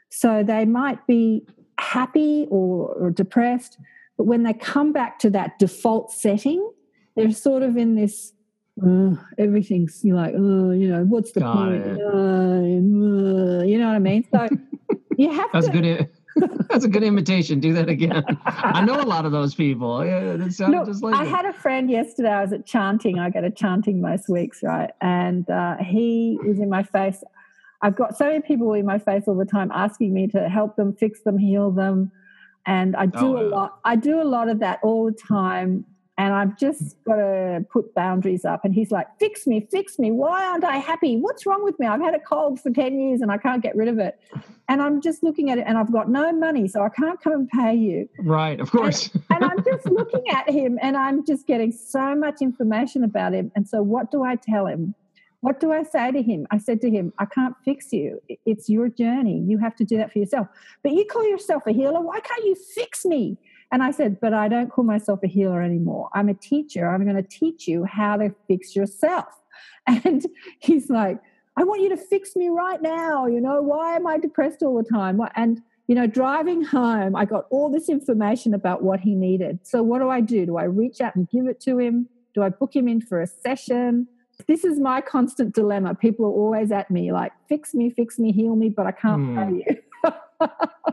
So they might be happy or, or depressed, but when they come back to that default setting, they're sort of in this uh, everything's you're like, oh, you know, what's the Got point? Uh, you know what I mean? So [LAUGHS] you have That's to. good. [LAUGHS] That's a good invitation. Do that again. I know a lot of those people. Yeah, it sounds Look, just like I it. had a friend yesterday. I was at chanting. I go to chanting most weeks, right? And uh, he was in my face. I've got so many people in my face all the time asking me to help them, fix them, heal them, and I do oh, a lot. I do a lot of that all the time and I've just got to put boundaries up. And he's like, Fix me, fix me. Why aren't I happy? What's wrong with me? I've had a cold for 10 years and I can't get rid of it. And I'm just looking at it and I've got no money, so I can't come and pay you. Right, of course. And, and I'm just [LAUGHS] looking at him and I'm just getting so much information about him. And so, what do I tell him? What do I say to him? I said to him, I can't fix you. It's your journey. You have to do that for yourself. But you call yourself a healer. Why can't you fix me? And I said, But I don't call myself a healer anymore. I'm a teacher. I'm going to teach you how to fix yourself. [LAUGHS] And he's like, I want you to fix me right now. You know, why am I depressed all the time? And, you know, driving home, I got all this information about what he needed. So, what do I do? Do I reach out and give it to him? Do I book him in for a session? This is my constant dilemma. People are always at me like, fix me, fix me, heal me, but I can't mm. pay you.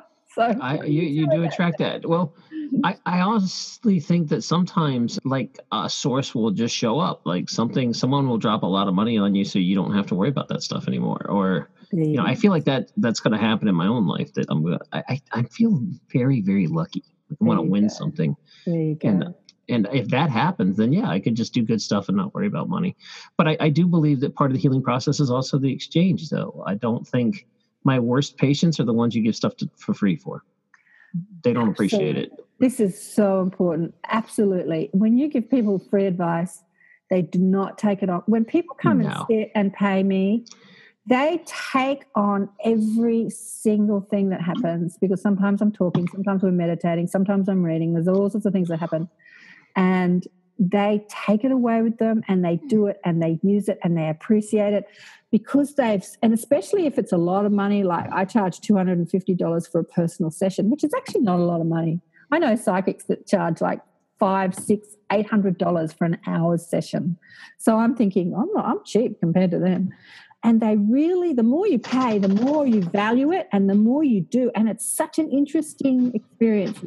[LAUGHS] [LAUGHS] so I, you, you do attract that. Well, [LAUGHS] I, I honestly think that sometimes like a source will just show up like something someone will drop a lot of money on you so you don't have to worry about that stuff anymore or you know i feel like that that's going to happen in my own life that i'm gonna i i feel very very lucky. I want to win go. something. And and if that happens then yeah i could just do good stuff and not worry about money. But I, I do believe that part of the healing process is also the exchange though. I don't think my worst patients are the ones you give stuff to, for free for they don't appreciate it this is so important. Absolutely. When you give people free advice, they do not take it on. When people come no. and sit and pay me, they take on every single thing that happens because sometimes I'm talking, sometimes we're meditating, sometimes I'm reading. There's all sorts of things that happen. And they take it away with them and they do it and they use it and they appreciate it because they've, and especially if it's a lot of money, like I charge $250 for a personal session, which is actually not a lot of money. I know psychics that charge like five, six, eight hundred dollars for an hour's session. So I'm thinking, I'm not, I'm cheap compared to them. And they really, the more you pay, the more you value it and the more you do. And it's such an interesting experience,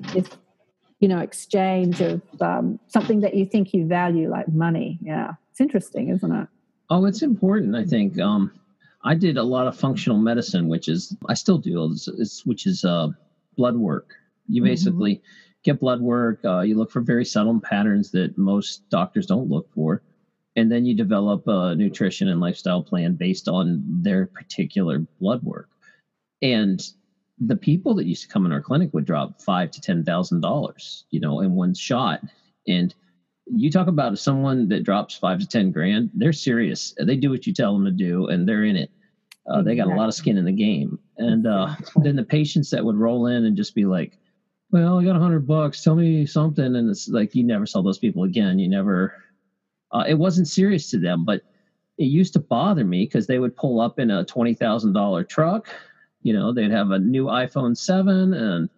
you know, exchange of um, something that you think you value, like money. Yeah. It's interesting, isn't it? Oh, it's important, I think. Um, I did a lot of functional medicine, which is, I still do, it's, it's, which is uh, blood work. You mm-hmm. basically, mm-hmm get blood work. Uh, you look for very subtle patterns that most doctors don't look for. And then you develop a nutrition and lifestyle plan based on their particular blood work. And the people that used to come in our clinic would drop five to ten thousand dollars, you know, in one shot. And you talk about someone that drops five to ten grand, they're serious. They do what you tell them to do, and they're in it. Uh, they got a lot of skin in the game. And uh, then the patients that would roll in and just be like, well, I got a hundred bucks. Tell me something. And it's like, you never saw those people again. You never, uh, it wasn't serious to them, but it used to bother me because they would pull up in a $20,000 truck. You know, they'd have a new iPhone 7 and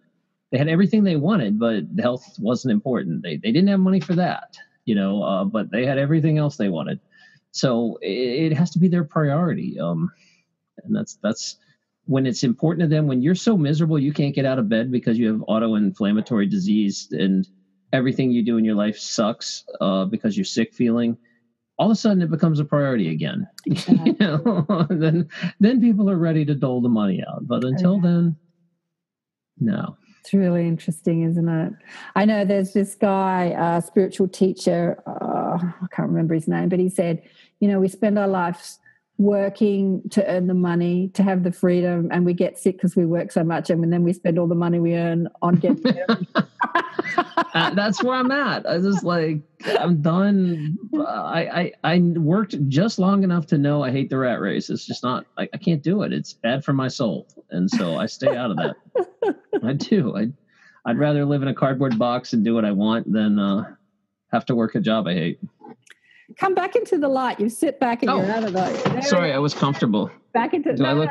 they had everything they wanted, but health wasn't important. They, they didn't have money for that, you know, uh, but they had everything else they wanted. So it, it has to be their priority. Um, and that's, that's, when it's important to them when you're so miserable you can't get out of bed because you have auto-inflammatory disease and everything you do in your life sucks uh, because you're sick feeling all of a sudden it becomes a priority again. [LAUGHS] You know [LAUGHS] then then people are ready to dole the money out. But until then no. It's really interesting isn't it? I know there's this guy a spiritual teacher uh, i can't remember his name but he said you know we spend our lives working to earn the money to have the freedom and we get sick because we work so much and then we spend all the money we earn on getting [LAUGHS] uh, that's where i'm at. I just like i'm done. I, I i worked just long enough to know i hate the rat race. It's just not I, I can't do it. It's bad for my soul and so i stay out of that. I [LAUGHS] do. I i'd rather live in a cardboard box and do what i want than uh have to work a job i hate come back into the light. You sit back and oh, you're out of the. Sorry, I was comfortable. Back into. Do no, I look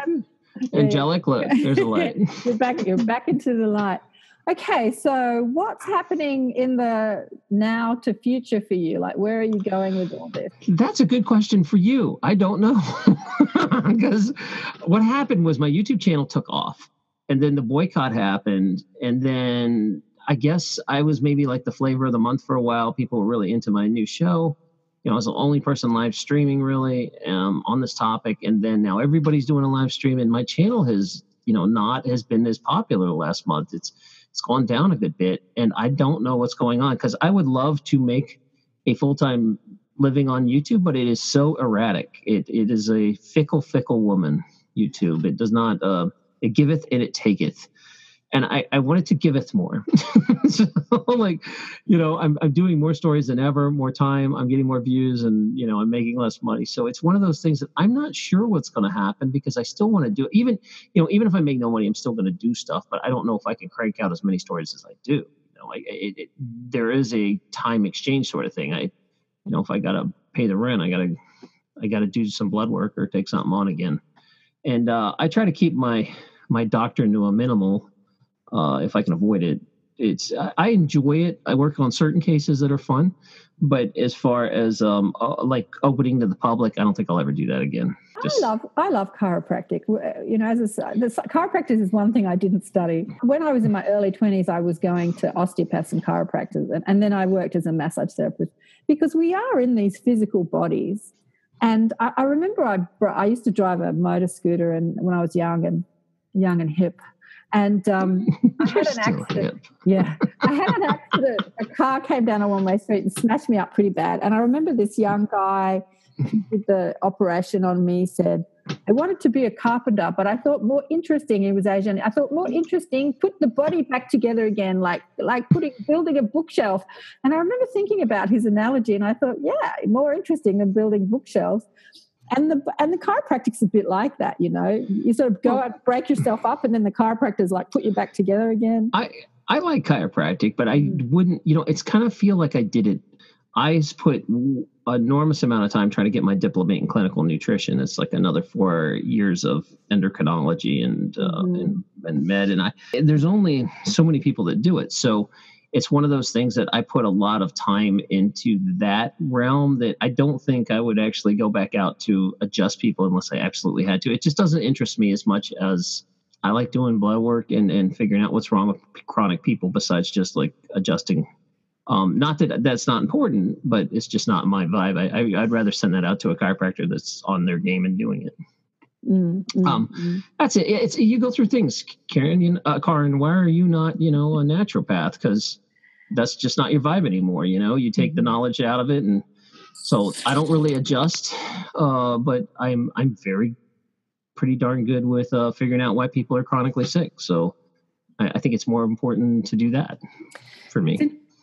angelic? Look, there's a [LAUGHS] light. you're back. You're back into the light. Okay, so what's happening in the now to future for you? Like, where are you going with all this? That's a good question for you. I don't know. [LAUGHS] because what happened was my YouTube channel took off, and then the boycott happened, and then I guess I was maybe like the flavor of the month for a while. People were really into my new show you know, I was the only person live streaming really um, on this topic. And then now everybody's doing a live stream, and my channel has, you know, not has been as popular the last month. It's it's gone down a good bit, and I don't know what's going on because I would love to make a full time living on YouTube, but it is so erratic. It it is a fickle, fickle woman. YouTube. It does not. Uh, it giveth and it taketh and I, I wanted to give it more. [LAUGHS] so like, you know, I'm, I'm doing more stories than ever, more time, I'm getting more views and, you know, I'm making less money. So it's one of those things that I'm not sure what's going to happen because I still want to do it. Even, you know, even if I make no money, I'm still going to do stuff, but I don't know if I can crank out as many stories as I do. You know, I, it, it, there is a time exchange sort of thing. I, you know, if I got to pay the rent, I got to, I got to do some blood work or take something on again. And uh, I try to keep my, my doctrine to a minimal uh, if I can avoid it. It's I enjoy it. I work on certain cases that are fun, but as far as um, uh, like opening to the public, I don't think I'll ever do that again. Just... I love I love chiropractic. You know, as a, the chiropractic is one thing I didn't study. When I was in my early twenties, I was going to osteopaths and chiropractors, and, and then I worked as a massage therapist because we are in these physical bodies. And I, I remember I I used to drive a motor scooter, and when I was young and young and hip, and [LAUGHS] um, I had an accident. Yeah, I had an accident. A car came down a one-way street and smashed me up pretty bad. And I remember this young guy who did the operation on me said, "I wanted to be a carpenter, but I thought more interesting. He was Asian. I thought more interesting. Put the body back together again, like like putting building a bookshelf." And I remember thinking about his analogy, and I thought, "Yeah, more interesting than building bookshelves." And the and the chiropractic's a bit like that, you know. You sort of go out, break yourself up, and then the chiropractor's like put you back together again. I I like chiropractic, but I wouldn't. You know, it's kind of feel like I did it. I put enormous amount of time trying to get my diplomate in clinical nutrition. It's like another four years of endocrinology and uh, mm. and, and med, and I. There's only so many people that do it, so it's one of those things that I put a lot of time into that realm that I don't think I would actually go back out to adjust people unless I absolutely had to. It just doesn't interest me as much as I like doing blood work and, and figuring out what's wrong with chronic people besides just like adjusting. Um, not that that's not important, but it's just not my vibe. I, I, would rather send that out to a chiropractor that's on their game and doing it. Mm-hmm. Um, that's it. It's you go through things, Karen. You, uh, Karen, why are you not, you know, a naturopath? Because that's just not your vibe anymore. You know, you take the mm-hmm. knowledge out of it, and so I don't really adjust. Uh, but I'm I'm very pretty darn good with uh, figuring out why people are chronically sick. So I, I think it's more important to do that for me.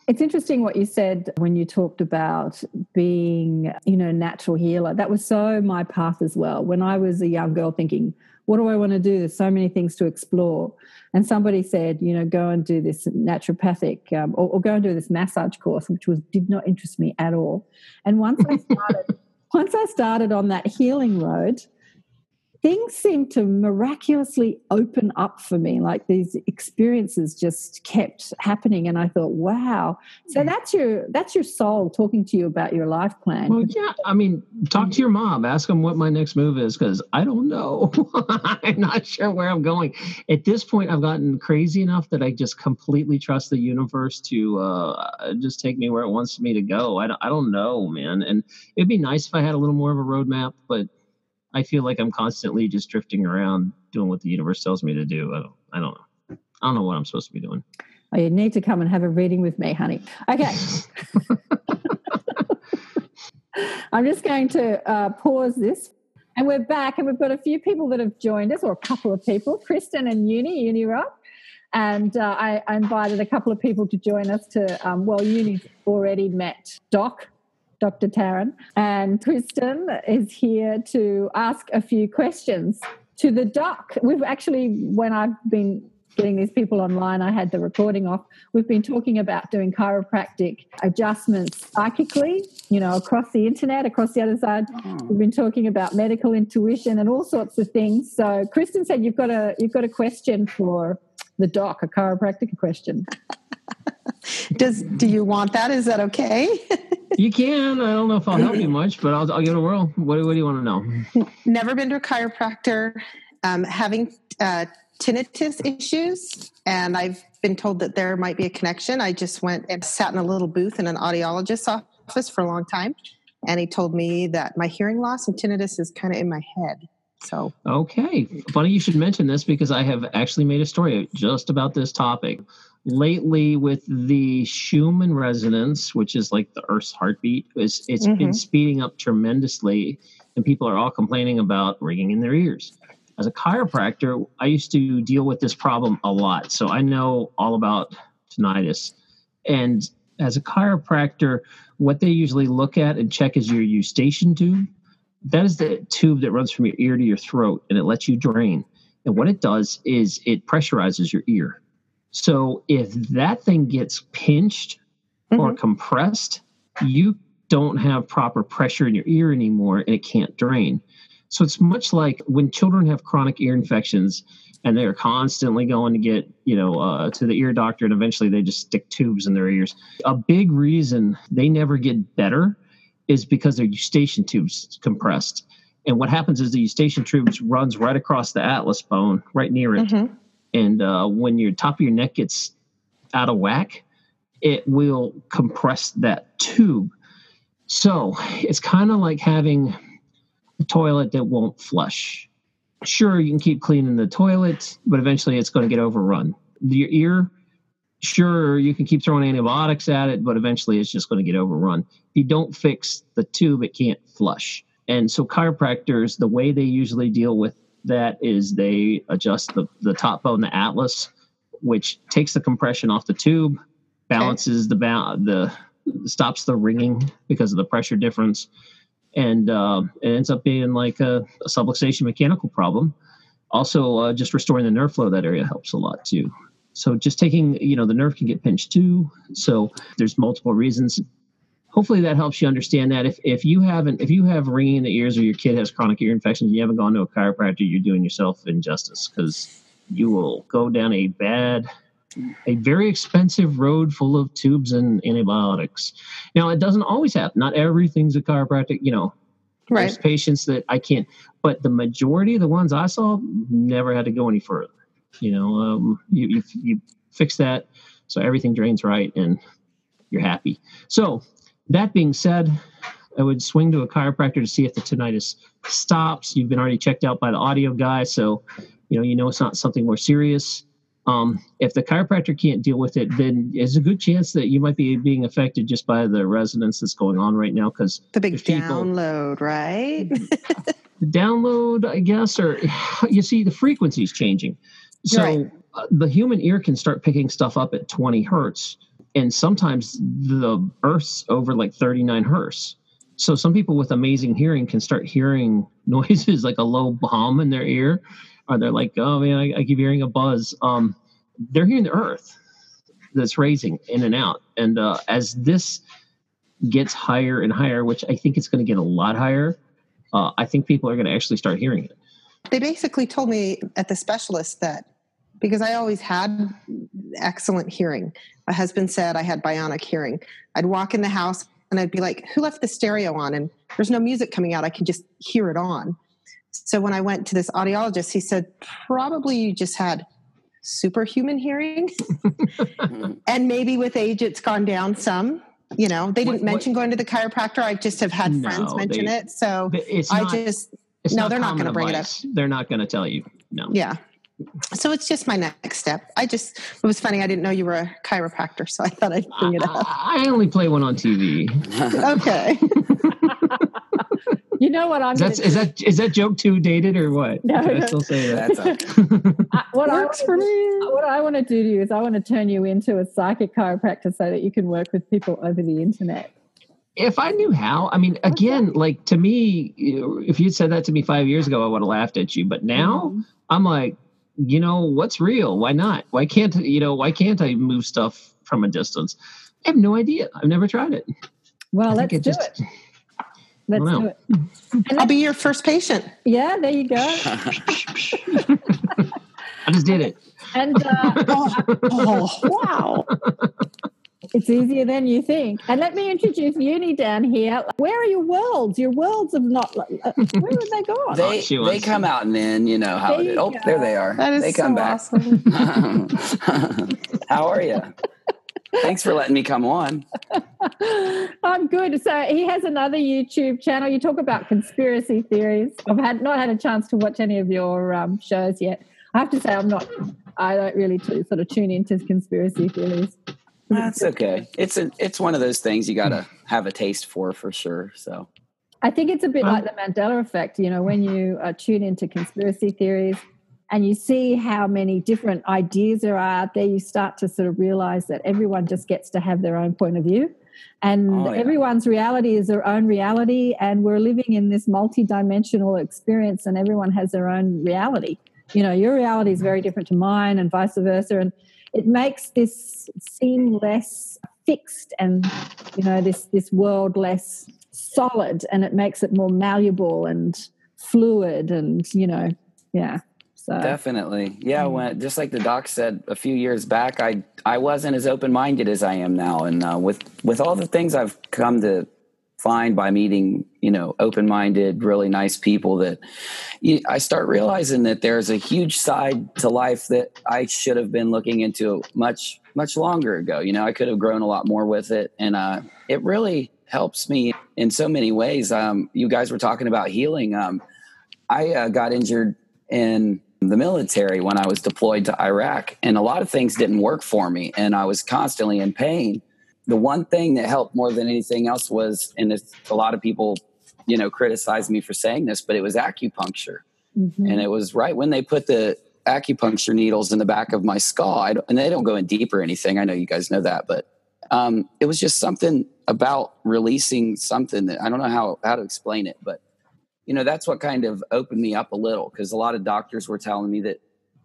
It's interesting what you said when you talked about being, you know, natural healer. That was so my path as well. When I was a young girl thinking, what do I want to do? There's so many things to explore. And somebody said, you know, go and do this naturopathic um, or, or, go and do this massage course, which was did not interest me at all. And once I started, [LAUGHS] once I started on that healing road, things seemed to miraculously open up for me like these experiences just kept happening and i thought wow. So that's your that's your soul talking to you about your life plan. Well yeah i mean talk to your mom ask them what my next move is because i don't know. [LAUGHS] I'm not sure where i'm going. At this point i've gotten crazy enough that i just completely trust the universe to uh, just take me where it wants me to go. I don't, I don't know man. And it'd be nice if i had a little more of a roadmap but I feel like I'm constantly just drifting around doing what the universe tells me to do. I don't, I don't know. I don't know what I'm supposed to be doing. Oh, you need to come and have a reading with me, honey. Okay. [LAUGHS] [LAUGHS] I'm just going to uh, pause this. And we're back, and we've got a few people that have joined us, or a couple of people, Kristen and Uni, Uni Rock. And uh, I, I, invited a couple of people to join us to, um, well, Uni's already met Doc Dr. Taryn. And Kristen is here to ask a few questions to the doc. We've actually, when I've been getting these people online, I had the recording off. We've been talking about doing chiropractic adjustments psychically, you know, across the internet, across the other side. Oh. We've been talking about medical intuition and all sorts of things. So Kristen said you've got a you've got a question for the doc, a chiropractic question. [LAUGHS] Does do you want that? Is that okay? [LAUGHS] you can. I don't know if I'll help you much, but I'll, I'll give it a whirl. What, what do you want to know? Never been to a chiropractor. Um, having uh, tinnitus issues, and I've been told that there might be a connection. I just went and sat in a little booth in an audiologist's office for a long time, and he told me that my hearing loss and tinnitus is kind of in my head. So okay, funny you should mention this because I have actually made a story just about this topic lately with the Schumann resonance, which is like the Earth's heartbeat, it's, it's mm-hmm. been speeding up tremendously, and people are all complaining about ringing in their ears. As a chiropractor, I used to deal with this problem a lot, so I know all about tinnitus. And as a chiropractor, what they usually look at and check is your eustachian tube. That is the tube that runs from your ear to your throat, and it lets you drain. And what it does is it pressurizes your ear. So if that thing gets pinched mm-hmm. or compressed, you don't have proper pressure in your ear anymore and it can't drain. So it's much like when children have chronic ear infections and they're constantly going to get, you know, uh, to the ear doctor and eventually they just stick tubes in their ears. A big reason they never get better is because their eustachian tubes compressed. And what happens is the eustachian tubes runs right across the atlas bone, right near it. Mm-hmm and uh, when your top of your neck gets out of whack, it will compress that tube. So it's kind of like having a toilet that won't flush. Sure, you can keep cleaning the toilet, but eventually it's going to get overrun. Your ear, sure, you can keep throwing antibiotics at it, but eventually it's just going to get overrun. If you don't fix the tube, it can't flush. And so chiropractors, the way they usually deal with that is they adjust the, the top bone, the atlas, which takes the compression off the tube, balances okay. the ba- the stops the ringing because of the pressure difference, and uh, it ends up being like a, a subluxation mechanical problem. Also, uh, just restoring the nerve flow that area helps a lot too. So just taking, you know, the nerve can get pinched too. So there's multiple reasons. Hopefully that helps you understand that. If if you haven't, if you have ringing in the ears or your kid has chronic ear infections, and you haven't gone to a chiropractor, you're doing yourself injustice because you will go down a bad a very expensive road full of tubes and antibiotics. Now, it doesn't always happen. Not everything's a chiropractic, you know. Right. There's patients that I can't, but the majority of the ones I saw never had to go any further. You know, um, you, you, you fix that so everything drains right and you're happy. So, that being said, I would swing to a chiropractor to see if the tinnitus stops. You've been already checked out by the audio guy, so you know you know it's not something more serious. Um, if the chiropractor can't deal with it, then there's a good chance that you might be being affected just by the resonance that's going on right now. Because the big download, right? [LAUGHS] the download, I guess, or you see, the frequency is changing. So right. uh, the human ear can start picking stuff up at 20 hertz, and sometimes the Earth's over like 39 hertz. So some people with amazing hearing can start hearing [LAUGHS] noises like a low hum in their ear or they're like, oh man, I, I keep hearing a buzz. Um, they're hearing the earth that's raising in and out. And uh, as this gets higher and higher, which I think it's going to get a lot higher, uh, I think people are going to actually start hearing it. They basically told me at the specialist that because I always had excellent hearing. My husband said I had bionic hearing. I'd walk in the house and I'd be like, who left the stereo on? And there's no music coming out. I can just hear it on. So when I went to this audiologist, he said, probably you just had superhuman hearing. [LAUGHS] and maybe with age, it's gone down some. You know, they didn't what, mention what, going to the chiropractor. I just have had no, friends mention they, it. So I not, just, no, they're not going to bring it up. They're not going to tell you. No. Yeah. So it's just my next step. I just, it was funny. I didn't know you were a chiropractor, so I thought I'd bring it up. I, I only play one on TV. [LAUGHS] [LAUGHS] okay. You know what I'm. Is, is that is that joke too dated or what? No, I still say that. I, what Works I for me. What I want to do to you is I want to turn you into a psychic chiropractor so that you can work with people over the internet. If I knew how, I mean, again, okay. like to me, if you'd said that to me five years ago, I would have laughed at you. But now mm-hmm. I'm like, you know, what's real? Why not? Why can't you know? Why can't I move stuff from a distance? I have no idea. I've never tried it. Well, let's do just, it. Let's do it. I'll be your first patient. Yeah, there you go. [LAUGHS] I just did it. And uh, oh, [LAUGHS] oh, wow. It's easier than you think. And let me introduce Uni down here. Where are your worlds? Your worlds have not. Uh, where have they gone? They oh, they come out and then you know how. There it, oh, go. there they are. That is they come so back. Awesome. [LAUGHS] how are you? Thanks for letting me come on. [LAUGHS] I'm good. So he has another YouTube channel. You talk about conspiracy theories. I've had not had a chance to watch any of your um, shows yet. I have to say I'm not. I don't really t- sort of tune into conspiracy theories. That's okay. It's a, it's one of those things you got to have a taste for, for sure. So. I think it's a bit like the Mandela effect. You know, when you uh, tune into conspiracy theories, and you see how many different ideas there are out there, you start to sort of realize that everyone just gets to have their own point of view. And oh, yeah. everyone's reality is their own reality. And we're living in this multi-dimensional experience, and everyone has their own reality. You know, your reality is very different to mine, and vice versa. And it makes this seem less fixed and, you know, this, this world less solid, and it makes it more malleable and fluid and, you know, yeah. So definitely, yeah. When just like the doc said a few years back, I I wasn't as open minded as I am now, and uh, with with all the things I've come to find by meeting you know open minded, really nice people, that I start realizing that there's a huge side to life that I should have been looking into much much longer ago. You know, I could have grown a lot more with it, and uh, it really helps me in so many ways. Um, you guys were talking about healing. Um, I uh, got injured in the military when I was deployed to Iraq, and a lot of things didn't work for me, and I was constantly in pain. The one thing that helped more than anything else was, and a lot of people, you know, criticize me for saying this, but it was acupuncture, mm-hmm. and it was right when they put the acupuncture needles in the back of my skull, and they don't go in deep or anything. I know you guys know that, but um, it was just something about releasing something that I don't know how how to explain it, but you know that's what kind of opened me up a little because a lot of doctors were telling me that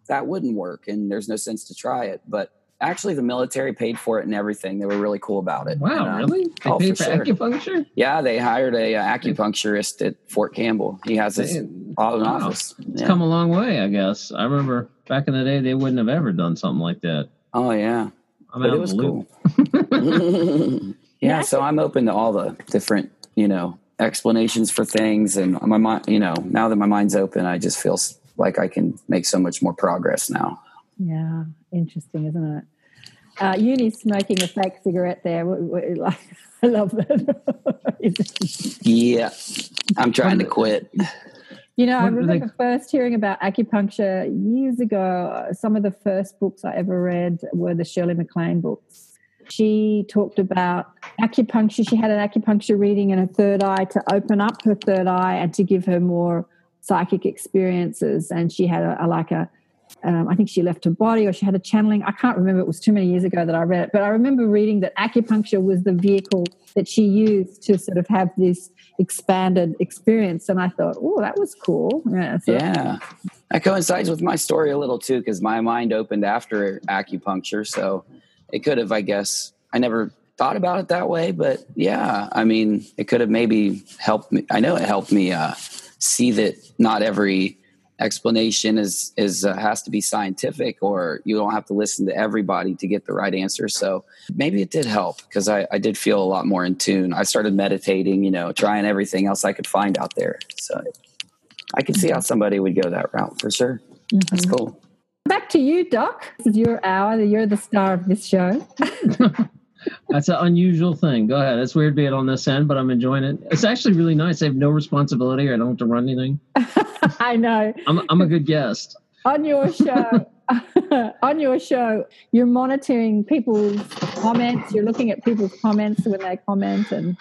that wouldn't work and there's no sense to try it, but actually the military paid for it and everything. They were really cool about it. Wow, and, uh, really? They oh, paid for for sure. acupuncture? Yeah, they hired a uh, acupuncturist at Fort Campbell. He has his Damn. own Wow. office. It's Yeah. come a long way, I guess. I remember back in the day they wouldn't have ever done something like that. Oh yeah, I'm but it was cool. [LAUGHS] [LAUGHS] yeah, so I'm open to all the different, you know, explanations for things, and my mind, you know, now that my mind's open, I just feel like I can make so much more progress now. Yeah, interesting, isn't it? Uh, Uni's smoking a fake cigarette there. W- w- Like, [LAUGHS] I love that. Yeah, I'm trying to quit. You know, I What do they- remember first hearing about acupuncture years ago. Some of the first books I ever read were the Shirley MacLaine books. She talked about acupuncture. She had an acupuncture reading in her third eye to open up her third eye and to give her more psychic experiences. And she had a, a like a, um, I think she left her body or she had a channeling. I can't remember. It was too many years ago that I read it. But I remember reading that acupuncture was the vehicle that she used to sort of have this expanded experience. And I thought, oh, that was cool. Yeah. so- Yeah, that coincides with my story a little too, because my mind opened after acupuncture, so it could have, I guess, I never thought about it that way, but yeah, I mean, it could have maybe helped me. I know it helped me uh, see that not every explanation is is uh, has to be scientific, or you don't have to listen to everybody to get the right answer. So maybe it did help because I, I did feel a lot more in tune. I started meditating, you know, trying everything else I could find out there. So I could see how somebody would go that route for sure. That's Mhm. cool. Back to you, Doc. This is your hour. You're the star of this show. [LAUGHS] That's an unusual thing. Go ahead. It's weird being on this end, but I'm enjoying it. It's actually really nice. I have no responsibility. I don't have to run anything. [LAUGHS] I know. I'm, I'm a good guest. on your show [LAUGHS] on your show you're monitoring people's comments you're looking at people's comments when they comment and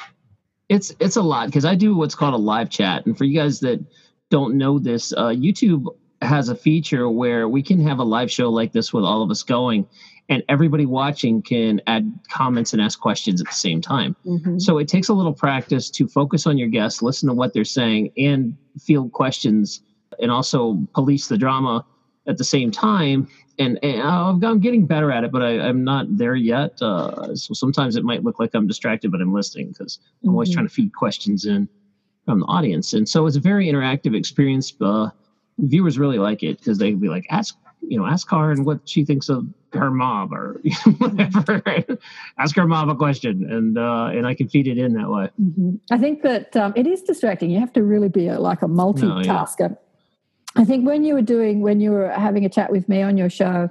It's it's a lot because I do what's called a live chat, and for you guys that don't know this, uh, YouTube has a feature where we can have a live show like this with all of us going, and everybody watching can add comments and ask questions at the same time. Mhm. So it takes a little practice to focus on your guests, listen to what they're saying, and field questions, and also police the drama at the same time. And, and I've- I'm getting better at it, but I, I'm not there yet. Uh, so sometimes it might look like I'm distracted, but I'm listening because I'm always Mhm. trying to feed questions in from the audience. And so it's a very interactive experience. Uh, viewers really like it because they can be like, ask, you know, ask Karen what she thinks of her mom or [LAUGHS] whatever. ask her mom a question, and uh, and I can feed it in that way. Mhm. I think that um, it is distracting. You have to really be a, like a multitasker. I think when you were doing, when you were having a chat with me on your show,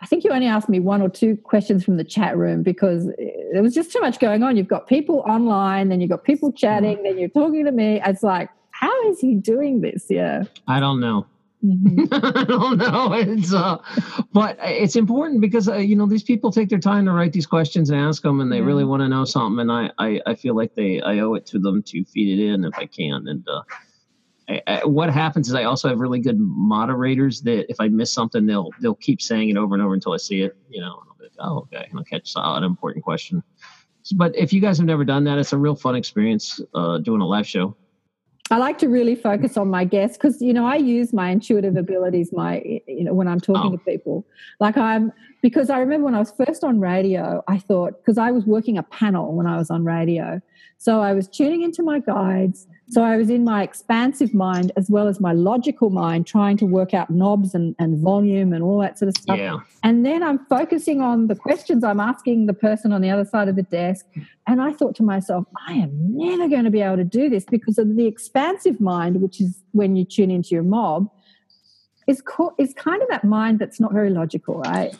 I think you only asked me one or two questions from the chat room because there was just too much going on. You've got people online, then you've got people chatting, then you're talking to me. It's like, how is he doing this? Yeah. I don't know. Mhm. [LAUGHS] I don't know. It's uh, but it's important because uh, you know these people take their time to write these questions and ask them, and they really want to know something, and I, I I feel like they I owe it to them to feed it in if I can. And uh, I, I, what happens is I also have really good moderators that if I miss something, they'll they'll keep saying it over and over until I see it. You know, and I'll be like, oh okay, I'll catch an important question. But if you guys have never done that, it's a real fun experience uh, doing a live show. I like to really focus on my guests because you know I use my intuitive abilities, my you know when I'm talking Oh. to people. Like I'm because I remember when I was first on radio, I thought because I was working a panel when I was on radio, so I was tuning into my guides. So I was in my expansive mind as well as my logical mind, trying to work out knobs and, and volume and all that sort of stuff. Yeah. And then I'm focusing on the questions I'm asking the person on the other side of the desk. And I thought to myself, I am never going to be able to do this because of the expansive mind, which is when you tune into your mob, is, co- is kind of that mind that's not very logical, right?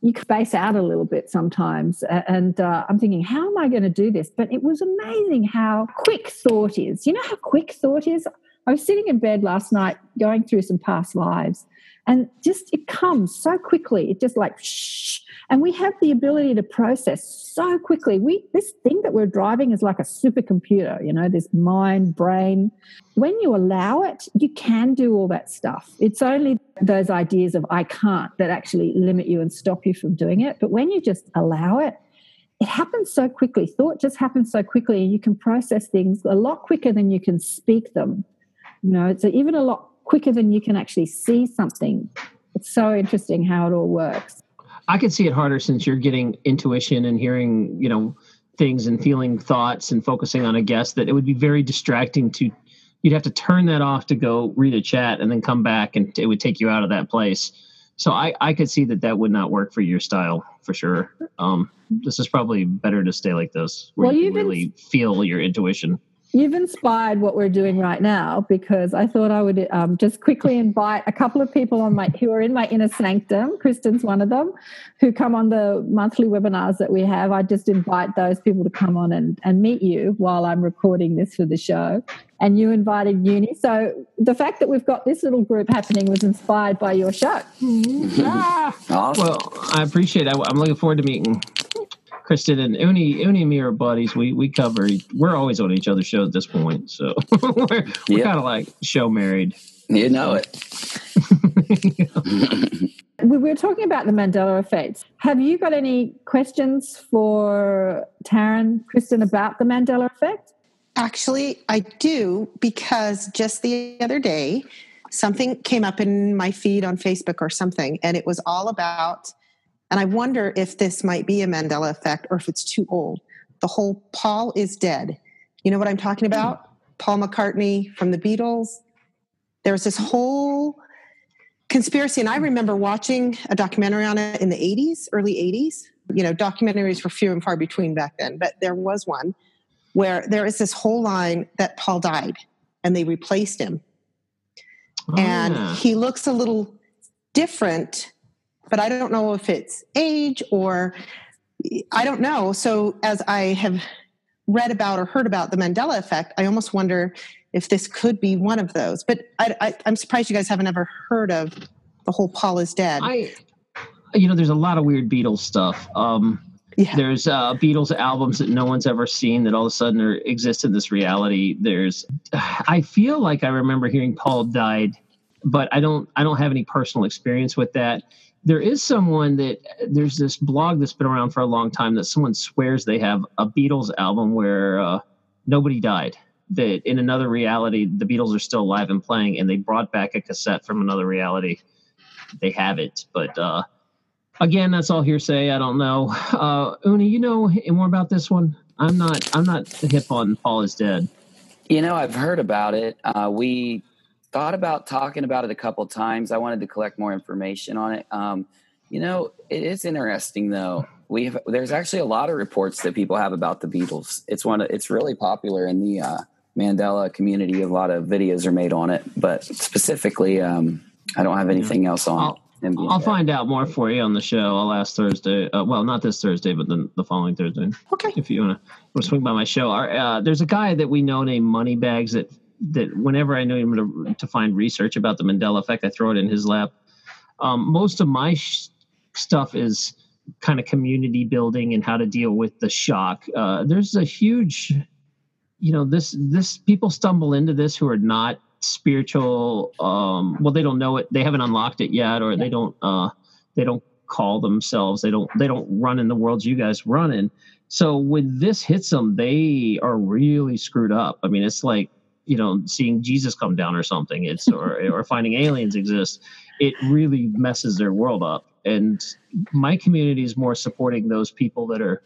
You space out a little bit sometimes. And uh, I'm thinking, how am I going to do this? But it was amazing how quick thought is. You know how quick thought is? I was sitting in bed last night going through some past lives and just it comes so quickly. It just like shh. And we have the ability to process so quickly. We this thing that we're driving is like a supercomputer you know this mind brain. When you allow it you can do all that stuff. It's only those ideas of i can't that actually limit you and stop you from doing it. But when you just allow it it happens so quickly. Thought just happens so quickly, and you can process things a lot quicker than you can speak them. You know, it's even a lot quicker than you can actually see something. It's so interesting how it all works. I could see it harder since you're getting intuition and hearing, you know, things and feeling thoughts and focusing on a guest that it would be very distracting to you'd have to turn that off to go read a chat and then come back and it would take you out of that place so i i could see that that would not work for your style for sure um this is probably better to stay like this where well, you really feel your intuition You've inspired what we're doing right now because I thought I would um, just quickly invite a couple of people on my who are in my inner sanctum. Kristen's one of them, who come on the monthly webinars that we have. I just invite those people to come on and, and meet you while I'm recording this for the show. And you invited Uni. So the fact that we've got this little group happening was inspired by your show. [LAUGHS] ah. awesome. Well, I appreciate it. I'm looking forward to meeting Kristen and Uni, Uni and me are buddies. We we cover. We're always on each other's show at this point, so [LAUGHS] we're, we're yep. kind of like show married. You know it. [LAUGHS] we were talking about the Mandela effect. Have you got any questions for Taryn, Kristen, about the Mandela effect? Actually, I do because just the other day, something came up in my feed on Facebook or something, and it was all about and I wonder if this might be a Mandela effect or if it's too old. The whole Paul is dead. You know what I'm talking about? Paul McCartney from the Beatles. There's this whole conspiracy. And I remember watching a documentary on it in the 80s, early 80s. You know, documentaries were few and far between back then, but there was one where there is this whole line that Paul died and they replaced him. Oh, and yeah. he looks a little different but I don't know if it's age or I don't know. So as I have read about or heard about the Mandela effect, I almost wonder if this could be one of those. But I, am surprised you guys haven't ever heard of the whole Paul is dead. I, you know, there's a lot of weird Beatles stuff. Um, yeah. There's uh, Beatles albums that no one's ever seen that all of a sudden are, exist in this reality. There's, I feel like I remember hearing Paul died, but I don't. I don't have any personal experience with that there is someone that there's this blog that's been around for a long time that someone swears they have a Beatles album where uh, nobody died. That in another reality, the Beatles are still alive and playing, and they brought back a cassette from another reality. They have it, but uh, again, that's all hearsay. I don't know. Uh, Uni, you know more about this one? I'm not. I'm not hip on Paul is dead. You know, I've heard about it. Uh, we thought about talking about it a couple times. I wanted to collect more information on it. Um, you know, it is interesting though. We have there's actually a lot of reports that people have about the Beatles. It's one. Of, it's really popular in the uh, Mandela community. A lot of videos are made on it, but specifically, um, I don't have anything else on I'll, it. I'll find out more for you on the show. I'll ask Thursday. Uh, well, not this Thursday, but the, the following Thursday. Okay. If you want to swing by my show, Our, uh, there's a guy that we know named Moneybags that that whenever I know him to, to find research about the Mandela effect, I throw it in his lap. Um, most of my sh- stuff is kind of community building and how to deal with the shock. Uh, there's a huge, you know, this this people stumble into this who are not spiritual. Um, well, they don't know it. They haven't unlocked it yet, or they don't. Uh, they don't call themselves. They don't. They don't run in the worlds you guys run in. So when this hits them, they are really screwed up. I mean, it's like you know seeing jesus come down or something it's or or finding aliens exist it really messes their world up. And my community is more supporting those people that are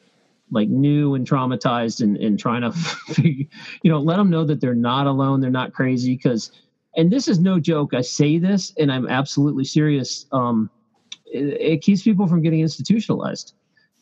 like new and traumatized and, and trying to [LAUGHS] you know let them know that they're not alone they're not crazy because and this is no joke i say this and i'm absolutely serious um, it, it keeps people from getting institutionalized.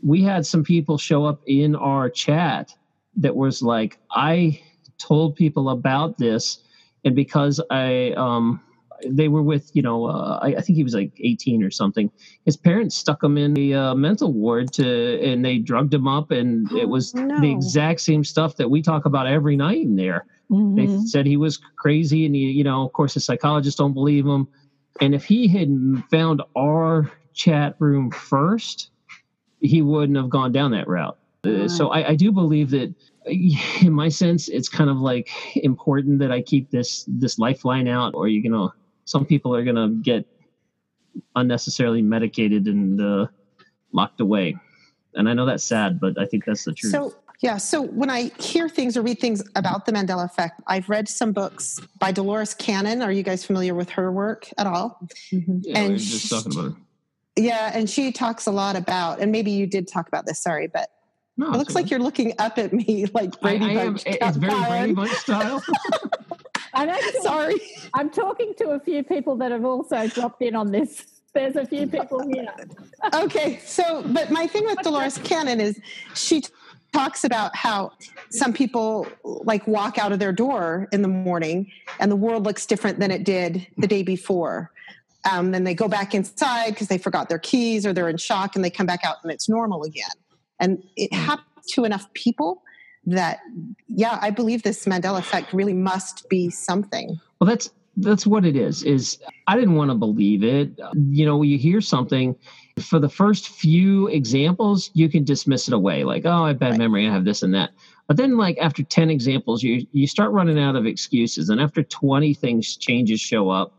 We had some people show up in our chat that was like i told people about this, and because I um, they were with you know uh, I, I, think he was like 18 or something his parents stuck him in the uh, mental ward to and they drugged him up and it was no. the exact same stuff that we talk about every night in there mm-hmm. they said he was crazy and he, you know of course the psychologists don't believe him and if he had found our chat room first he wouldn't have gone down that route uh, so I, I do believe that [LAUGHS] in my sense, it's kind of like important that I keep this this lifeline out, or you're gonna. Some people are gonna get unnecessarily medicated and uh, locked away. And I know that's sad, but I think that's the truth. So yeah. So when I hear things or read things about the Mandela effect, I've read some books by Dolores Cannon. Are you guys familiar with her work at all? Mm-hmm. Yeah, and we just talking about her. Yeah, and she talks a lot about, and maybe you did talk about this. Sorry, but no, it looks okay. like you're looking up at me [LAUGHS] like Brady I, I Bunch. Am, it's very Brady Bunch style. [LAUGHS] I'm actually, sorry. I'm talking to a few people that have also dropped in on this. There's a few people here. [LAUGHS] okay, so but my thing with Dolores Cannon is she talks about how some people like walk out of their door in the morning and the world looks different than it did the day before. Um, then they go back inside because they forgot their keys or they're in shock and they come back out and it's normal again. And it happened to enough people that, yeah, I believe this Mandela effect really must be something. Well, that's that's what it is is i didn't want to believe it you know you hear something for the first few examples you can dismiss it away like oh i have bad right. memory i have this and that but then like after 10 examples you you start running out of excuses and after 20 things changes show up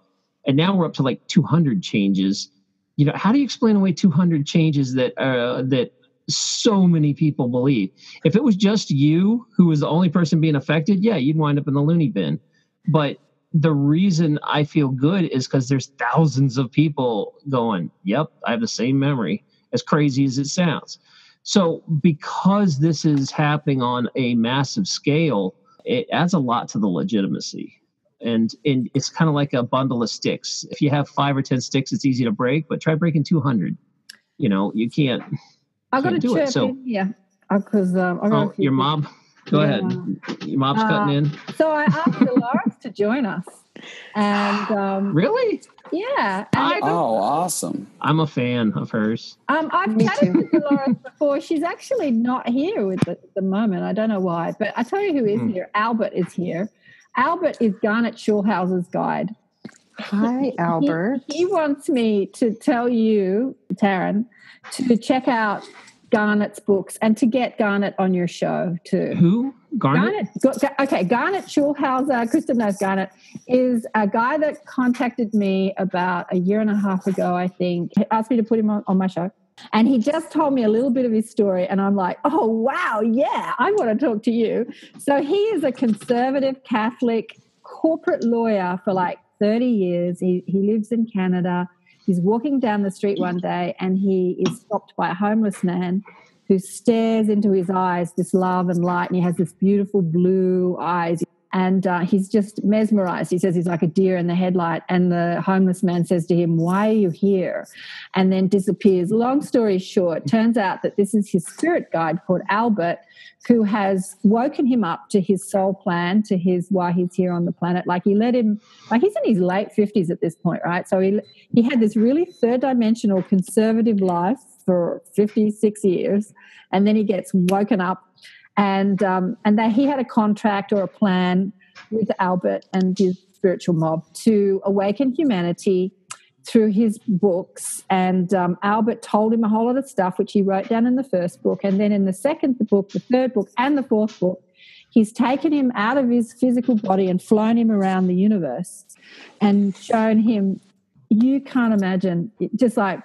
and now we're up to like 200 changes you know how do you explain away 200 changes that uh that so many people believe if it was just you who was the only person being affected yeah you'd wind up in the loony bin but the reason I feel good is because there's thousands of people going, Yep, I have the same memory, as crazy as it sounds. So, because this is happening on a massive scale, it adds a lot to the legitimacy. And, and it's kind of like a bundle of sticks. If you have five or 10 sticks, it's easy to break, but try breaking 200. You know, you can't. I got to chirp it. So, in here because um, oh, your mom. Go yeah. ahead. Your mom's uh, cutting in. So I asked Dolores to join us. And um, really? Yeah. And oh, awesome. I'm a fan of hers. Um, I've Me chatted with Dolores before. She's actually not here with at the moment. I don't know why. But I tell you who is mm. here. Albert is here. Albert is Garnet Schulhauser's guide. Hi, [LAUGHS] Albert. He, he, wants me to tell you, Taryn, to check out Garnet's books and to get Garnet on your show too. Who? Garnet? Garnet okay, Garnet Schulhauser, Kristen knows Garnet, is a guy that contacted me about a year and a half ago, I think. He asked me to put him on, on my show. And he just told me a little bit of his story, and I'm like, oh, wow, yeah, I want to talk to you. So he is a conservative Catholic corporate lawyer for like 30 years. He, he lives in Canada. He's walking down the street one day and he is stopped by a homeless man who stares into his eyes this love and light, and he has this beautiful blue eyes. And uh, he's just mesmerized. He says he's like a deer in the headlight. And the homeless man says to him, Why are you here? And then disappears. Long story short, turns out that this is his spirit guide called Albert, who has woken him up to his soul plan, to his why he's here on the planet. Like he let him, like he's in his late 50s at this point, right? So he, he had this really third dimensional conservative life for 56 years. And then he gets woken up and, um, and that he had a contract or a plan with Albert and his spiritual mob to awaken humanity through his books. And um, Albert told him a whole lot of stuff, which he wrote down in the first book. And then in the second book, the third book, and the fourth book, he's taken him out of his physical body and flown him around the universe and shown him, you can't imagine, just like,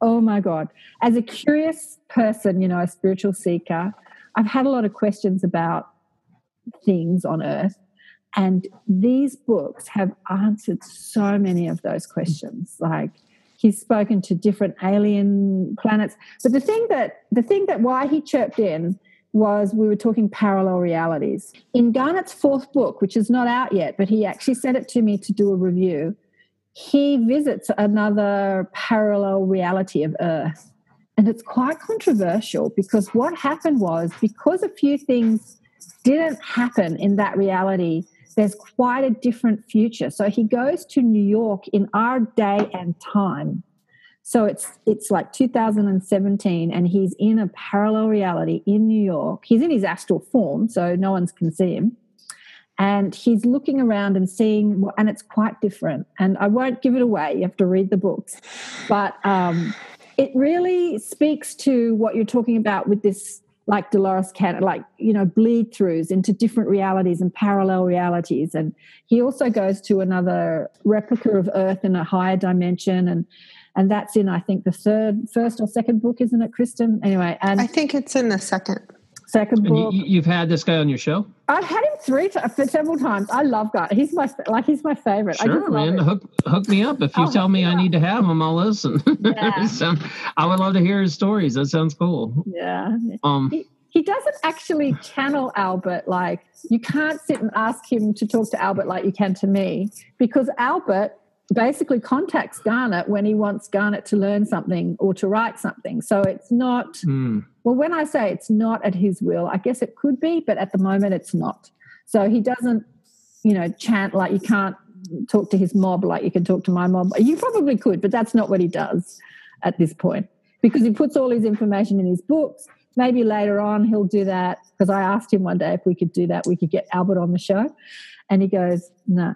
oh my God. As a curious person, you know, a spiritual seeker, I've had a lot of questions about things on earth and these books have answered so many of those questions. Like he's spoken to different alien planets. But the thing that the thing that why he chirped in was we were talking parallel realities. In Garnet's fourth book, which is not out yet, but he actually sent it to me to do a review, he visits another parallel reality of Earth. And it's quite controversial because what happened was because a few things didn't happen in that reality, there's quite a different future. So he goes to New York in our day and time. So it's it's like 2017, and he's in a parallel reality in New York. He's in his astral form, so no one's can see him. And he's looking around and seeing, and it's quite different. And I won't give it away; you have to read the books. But um, it really speaks to what you're talking about with this like Dolores Cannon, like, you know, bleed throughs into different realities and parallel realities. And he also goes to another replica of Earth in a higher dimension. And and that's in I think the third, first or second book, isn't it, Kristen? Anyway, and I think it's in the second. Second book. You, have had this guy on your show. I've had him three times, several times. I love Guy. He's my like he's my favorite. Sure, man. Hook hook me up if you I'll tell me I need to have him. I'll listen. Yeah. [LAUGHS] so, I would love to hear his stories. That sounds cool. Yeah. Um. He, he doesn't actually channel Albert like you can't sit and ask him to talk to Albert like you can to me because Albert basically contacts Garnet when he wants Garnet to learn something or to write something. So it's not, mm. well, when I say it's not at his will, I guess it could be, but at the moment it's not. So he doesn't, you know, chant like you can't talk to his mob like you can talk to my mob. You probably could, but that's not what he does at this point because he puts all his information in his books. Maybe later on he'll do that because I asked him one day if we could do that, we could get Albert on the show. And he goes, no.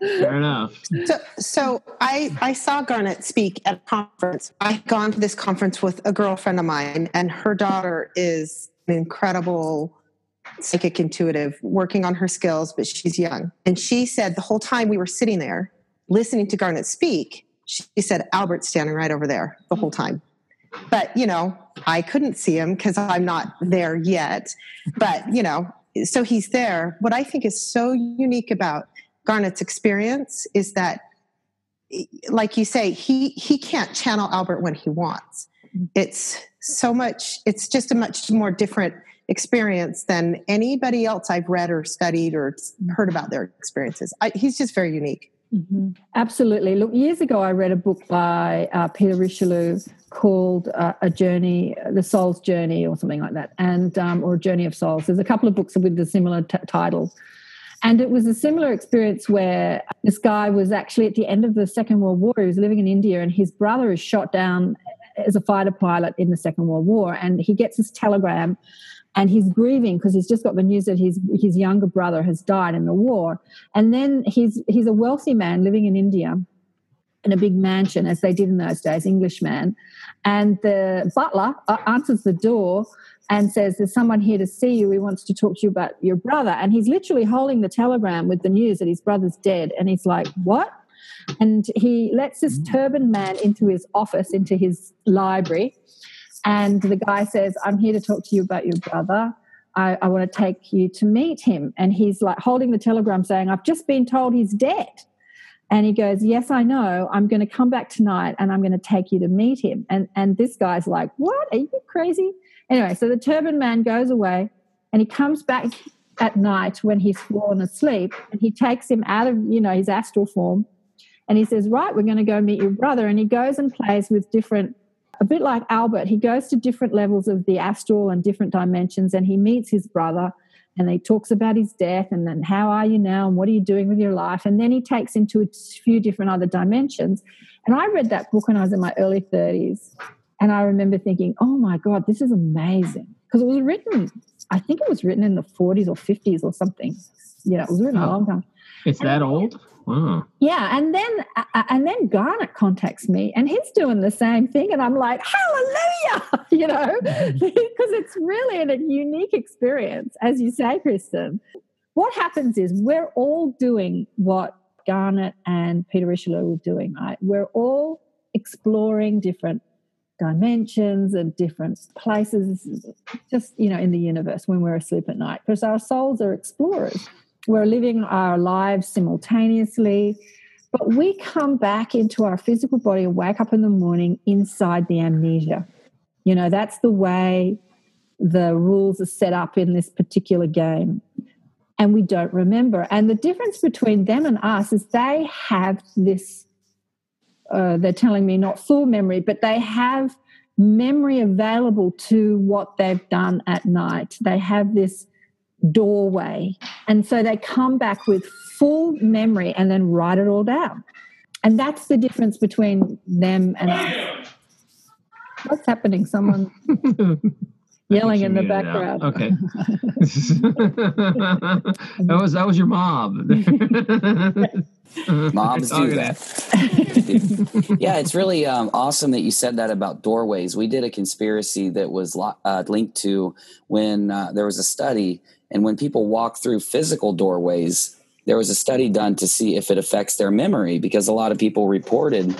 Fair enough. So, so I, I saw Garnet speak at a conference. I had gone to this conference with a girlfriend of mine, and her daughter is an incredible psychic intuitive, working on her skills, but she's young. And she said the whole time we were sitting there listening to Garnet speak, she said, Albert's standing right over there the whole time. But, you know, I couldn't see him because I'm not there yet. But, you know, so he's there. What I think is so unique about Garnet's experience is that, like you say, he he can't channel Albert when he wants. Mm-hmm. It's so much. It's just a much more different experience than anybody else I've read or studied or heard about their experiences. I, he's just very unique. Mm-hmm. Absolutely. Look, years ago, I read a book by uh, Peter Richelieu called uh, "A Journey, The Soul's Journey," or something like that, and um, or "A Journey of Souls." There's a couple of books with the similar t- and it was a similar experience where this guy was actually at the end of the Second World War. He was living in India, and his brother is shot down as a fighter pilot in the Second World War, and he gets this telegram and he's grieving because he's just got the news that his his younger brother has died in the war. And then he's he's a wealthy man living in india in a big mansion as they did in those days englishman and the butler uh, answers the door and says there's someone here to see you. He wants to talk to you about your brother. And he's literally holding the telegram with the news that his brother's dead. And he's like what? And he lets this turban man into his office into his library and the guy says, I'm here to talk to you about your brother. I, I want to take you to meet him. And he's like holding the telegram saying, I've just been told he's dead. And he goes, Yes, I know. I'm going to come back tonight and I'm going to take you to meet him. And, and this guy's like, What? Are you crazy? Anyway, so the turban man goes away and he comes back at night when he's fallen asleep and he takes him out of, you know, his astral form and he says, Right, we're going to go meet your brother. And he goes and plays with different a bit like Albert, he goes to different levels of the astral and different dimensions, and he meets his brother and he talks about his death and then how are you now? And what are you doing with your life? And then he takes into a few different other dimensions. And i read that book when i was in my early 30s and i remember thinking oh my god this is amazing. Because it was written i think it was written in the 40s or 50s or something. Yeah it was written oh, a long time. It's that old Wow. Yeah, and then uh, and then Garnet contacts me, and he's doing the same thing, and I'm like, hallelujah, [LAUGHS] you know, [LAUGHS] because it's really a unique experience, as you say, Kristen. What happens is we're all doing what Garnet and Peter Richelieu were doing, right? We're all exploring different dimensions and different places, just you know, in the universe when we're asleep at night, because our souls are explorers we're living our lives simultaneously, but we come back into our physical body and wake up in the morning inside the amnesia. You know, that's the way the rules are set up in this particular game. And we don't remember. And the difference between them and us is they have this, uh, they're telling me not full memory, but they have memory available to what they've done at night. They have this doorway. And so they come back with full memory and then write it all down. And that's the difference between them and us. What's happening? Someone [LAUGHS] yelling in the background. Okay. [LAUGHS] that was that was your mob. [LAUGHS] Moms do that. yeah, it's really um, awesome that you said that about doorways. We did a conspiracy that was uh, linked to when uh, there was a study and when people walk through physical doorways, there was a study done to see if it affects their memory because a lot of people reported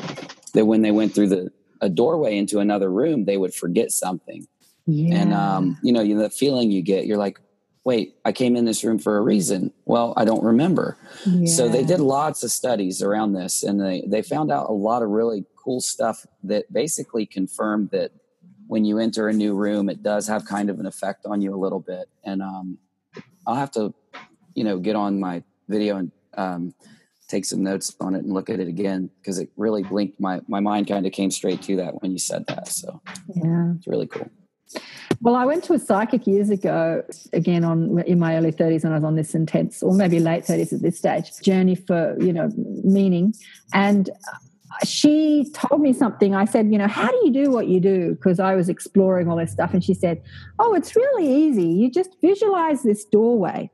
that when they went through the a doorway into another room, they would forget something. Yeah. And um, you know, you know, the feeling you get, you're like, wait, I came in this room for a reason. Well, I don't remember. Yeah. So they did lots of studies around this and they, they found out a lot of really cool stuff that basically confirmed that when you enter a new room, it does have kind of an effect on you a little bit. And um, I'll have to, you know, get on my video and um, take some notes on it and look at it again because it really blinked my my mind kind of came straight to that when you said that. So yeah, it's really cool. Well, I went to a psychic years ago, again on in my early 30s, when I was on this intense, or maybe late 30s at this stage, journey for you know meaning, and she told me something. I said, you know, how do you do what you do? Because I was exploring all this stuff, and she said, oh, it's really easy. You just visualize this doorway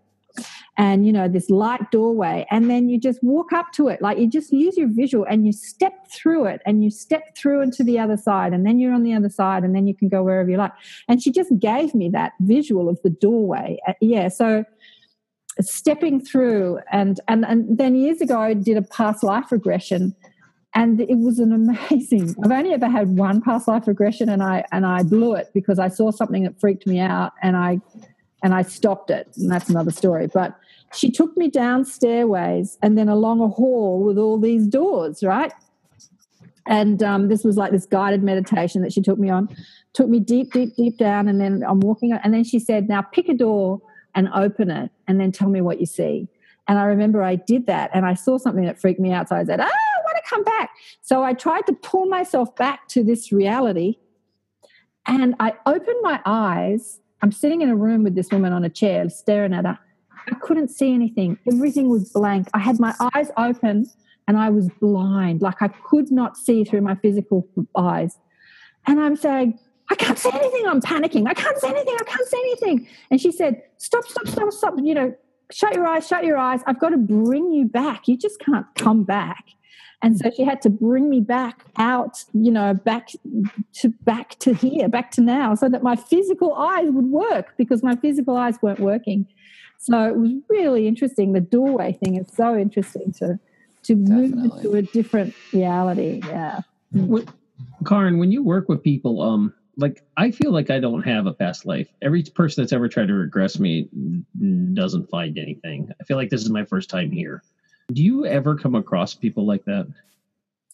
and you know this light doorway and then you just walk up to it like you just use your visual and you step through it and you step through into the other side and then you're on the other side and then you can go wherever you like and she just gave me that visual of the doorway uh, yeah so stepping through and and and then years ago I did a past life regression and it was an amazing i've only ever had one past life regression and i and i blew it because i saw something that freaked me out and i and i stopped it and that's another story but she took me down stairways and then along a hall with all these doors, right? And um, this was like this guided meditation that she took me on, took me deep, deep, deep down. And then I'm walking, and then she said, Now pick a door and open it, and then tell me what you see. And I remember I did that, and I saw something that freaked me out. So I said, to come back. So I tried to pull myself back to this reality. And I opened my eyes. I'm sitting in a room with this woman on a chair, staring at her. I couldn't see anything. Everything was blank. I had my eyes open and I was blind. Like I could not see through my physical eyes. And I'm saying, I can't see anything. I'm panicking. I can't see anything. I can't see anything. And she said, Stop, stop, stop, stop. You know, shut your eyes, shut your eyes. I've got to bring you back. You just can't come back. And so she had to bring me back out, you know, back to back to here, back to now, so that my physical eyes would work because my physical eyes weren't working. So it was really interesting. The doorway thing is so interesting to to Definitely. move into a different reality. Yeah. What, Karin, when you work with people, um, like I feel like I don't have a past life. Every person that's ever tried to regress me doesn't find anything. I feel like this is my first time here. Do you ever come across people like that?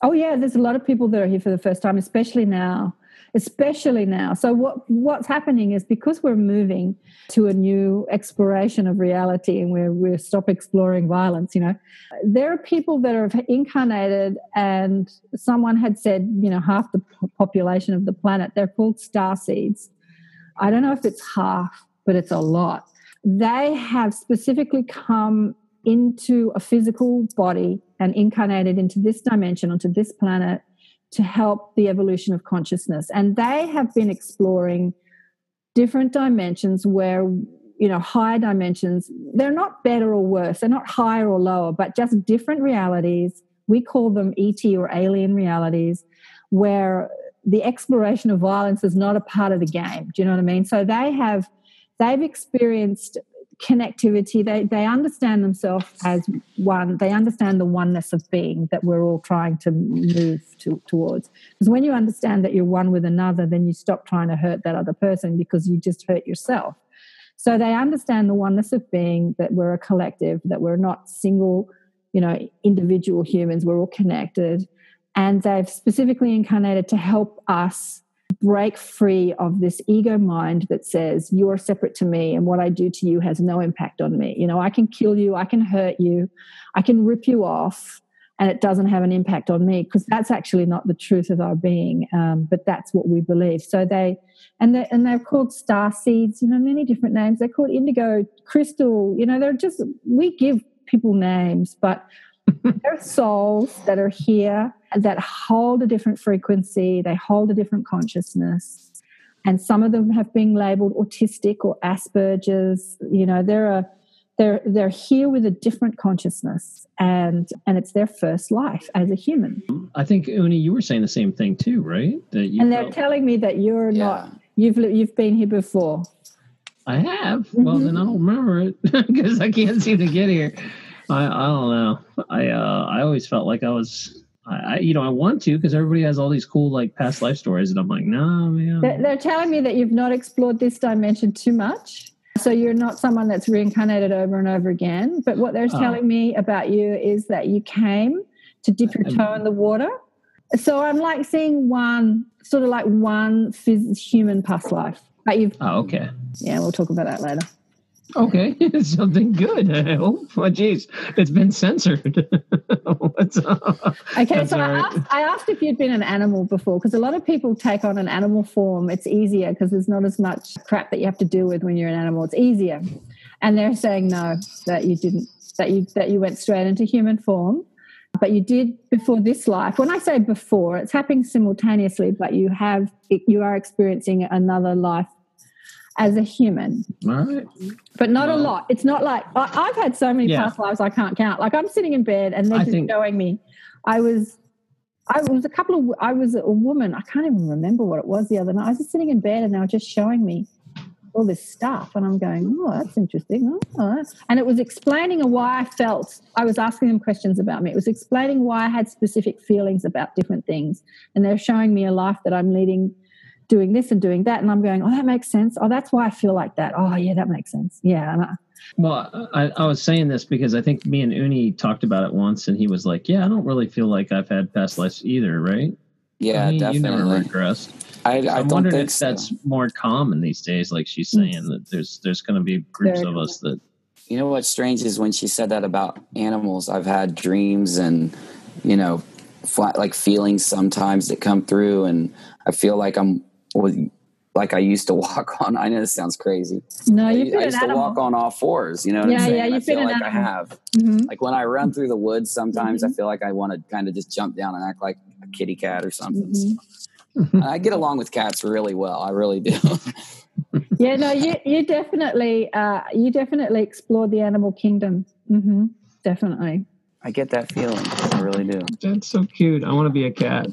Oh yeah, there's a lot of people that are here for the first time, especially now especially now. So what what's happening is because we're moving to a new exploration of reality and we're we stop exploring violence, you know, there are people that are incarnated and someone had said, you know, half the population of the planet, they're called star seeds. I don't know if it's half, but it's a lot. They have specifically come into a physical body and incarnated into this dimension, onto this planet to help the evolution of consciousness. And they have been exploring different dimensions where, you know, higher dimensions, they're not better or worse, they're not higher or lower, but just different realities. We call them ET or alien realities, where the exploration of violence is not a part of the game. Do you know what I mean? So they have they've experienced connectivity. They, they understand themselves as one. They understand the oneness of being that we're all trying to move to, towards. Because when you understand that you're one with another, then you stop trying to hurt that other person because you just hurt yourself. So they understand the oneness of being, that we're a collective, that we're not single, you know, individual humans, we're all connected. And they've specifically incarnated to help us break free of this ego mind that says you're separate to me and what I do to you has no impact on me. You know, I can kill you, I can hurt you, I can rip you off, and it doesn't have an impact on me because that's actually not the truth of our being. Um, but that's what we believe. So they and they and they're called star seeds. You know, many different names. They're called indigo, crystal. You know, they're just we give people names, but [LAUGHS] they're souls that are here that hold a different frequency, they hold a different consciousness. And some of them have been labeled autistic or Asperger's. You know, they're a they're they're here with a different consciousness and and it's their first life as a human i think uni you were saying the same thing too right that you and they're felt... telling me that you're yeah. not you've you've been here before i have well mm-hmm. then i don't remember it [LAUGHS] because i can't seem to get here I, I don't know. I uh, I always felt like I was I, you know, I want to because everybody has all these cool like past life stories, and I'm like, no, man. They're, they're, telling me that you've not explored this dimension too much, so you're not someone that's reincarnated over and over again. But what they're oh. telling me about you is that you came to dip your toe in the water. So I'm like seeing one sort of like one phys- human past life. But you've. Oh, okay. Yeah, we'll talk about that later. Okay, [LAUGHS] something good. I hope. Oh, geez, it's been censored. [LAUGHS] What's up? Okay, so I asked, I asked if you'd been an animal before because a lot of people take on an animal form. It's easier because there's not as much crap that you have to deal with when you're an animal. It's easier, and they're saying no, that you didn't, that you that you went straight into human form, but you did before this life. When I say before, it's happening simultaneously, but you have you are experiencing another life as a human. Right. But not well, a lot. It's not like I, have had so many yeah. past lives I can't count. Like I'm sitting in bed and they're I just think, showing me. I was, I was a couple of, I was a woman. I can't even remember what it was the other night. I was just sitting in bed and they were just showing me all this stuff, and I'm going, oh, that's interesting. Oh, and it was explaining why I felt. I was asking them questions about me. It was explaining why I had specific feelings about different things, and they're showing me a life that I'm leading doing this and doing that. And I'm going, oh, that makes sense. Oh, that's why I feel like that. Oh, yeah, that makes sense. Yeah. I, well, I, I, was saying this because I think me and Uni talked about it once, and he was like, "Yeah, I don't really feel like I've had past lives either, right?" Yeah, I mean, definitely. You never regressed. I, I am wondering if so. that's more common these days. Like she's saying mm. that there's there's going to be groups Very of cool. us that. You know what's strange is when she said that about animals. I've had dreams and you know, flat, like feelings sometimes that come through, and I feel like I'm was like I used to [LAUGHS] walk on. I know this sounds crazy. No, you I, I used to walk on all fours. You know what yeah, I'm saying? Yeah, you I feel like I have. Mm-hmm. Like when I run through the woods, sometimes mm-hmm. I feel like I want to kind of just jump down and act like a kitty cat or something. Mm-hmm. I get along with cats really well. I really do. [LAUGHS] [LAUGHS] yeah, no, you you definitely uh, you definitely explore the animal kingdom. Mm-hmm. Definitely. I get that feeling. I really do. That's so cute. I want to be a cat.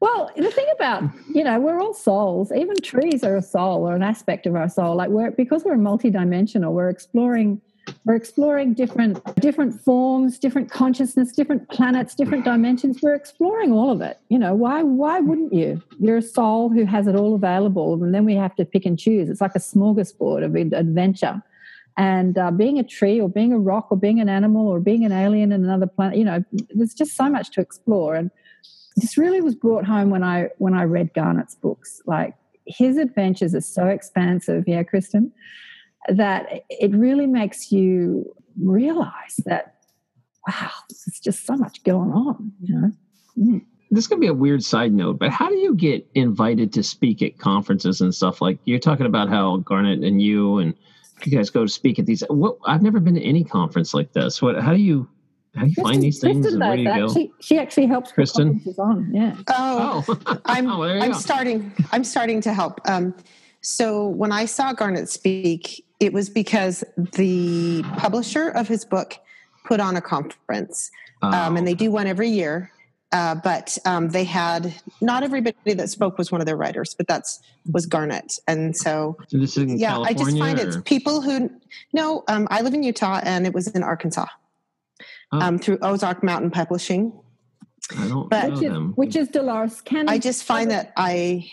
Well, the thing about, you know, we're all souls. Even trees are a soul or an aspect of our soul. Like we're because we're multidimensional, we're exploring we're exploring different different forms, different consciousness, different planets, different dimensions. We're exploring all of it. You know, why why wouldn't you? You're a soul who has it all available, and then we have to pick and choose. It's like a smorgasbord of adventure. And uh, being a tree, or being a rock, or being an animal, or being an alien in another planet, you know, there's just so much to explore. And this really was brought home when I when I read Garnet's books. Like his adventures are so expansive, yeah, Kristen, that it really makes you realize that wow, there's just so much going on, you know. Mm. This could be a weird side note, but how do you get invited to speak at conferences and stuff? Like you're talking about how Garnet and you and you guys go to speak at these. What I've never been to any conference like this. What? How do you? How do you Kristen, find these things? Kristen where do you go? She, she actually helps Kristen. On. Yeah. Oh, oh. [LAUGHS] I'm oh, I'm go. starting. I'm starting to help. Um, so when I saw Garnet speak, it was because the publisher of his book put on a conference, oh. um, and they do one every year. Uh, but um, they had not everybody that spoke was one of their writers, but that's was Garnet, and so, so this is yeah. California, I just find or? it's people who no. Um, I live in Utah, and it was in Arkansas oh. um, through Ozark Mountain Publishing. I don't but, which, is, which is Dolores Cannon. I just find that I.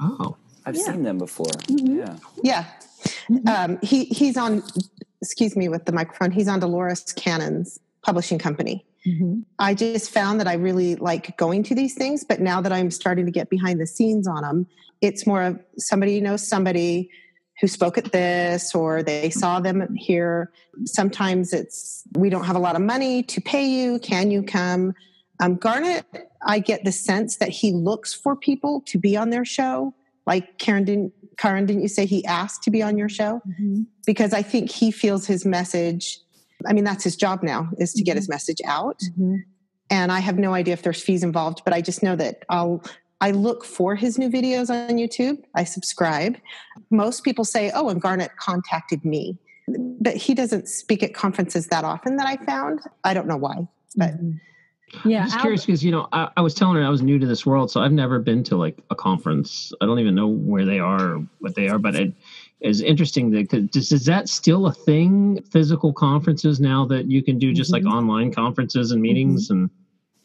Oh, I've yeah. seen them before. Mm-hmm. Yeah. Yeah. Mm-hmm. Um, he he's on. Excuse me with the microphone. He's on Dolores Cannon's publishing company. Mm-hmm. I just found that I really like going to these things, but now that I'm starting to get behind the scenes on them, it's more of somebody knows somebody who spoke at this or they saw them here. Sometimes it's, we don't have a lot of money to pay you. Can you come? Um, Garnet, I get the sense that he looks for people to be on their show. Like Karen didn't, Karen, didn't you say he asked to be on your show? Mm-hmm. Because I think he feels his message. I mean, that's his job now is to mm-hmm. get his message out. Mm-hmm. And I have no idea if there's fees involved, but I just know that I'll I look for his new videos on YouTube. I subscribe. Most people say, oh, and Garnet contacted me. But he doesn't speak at conferences that often that I found. I don't know why. But mm-hmm. yeah. I'm just curious because, you know, I, I, was telling her I was new to this world. So I've never been to like a conference. I don't even know where they are or what they are. But it, is interesting. That does is that still a thing? Physical conferences now that you can do just mm-hmm. like online conferences and meetings, mm-hmm. and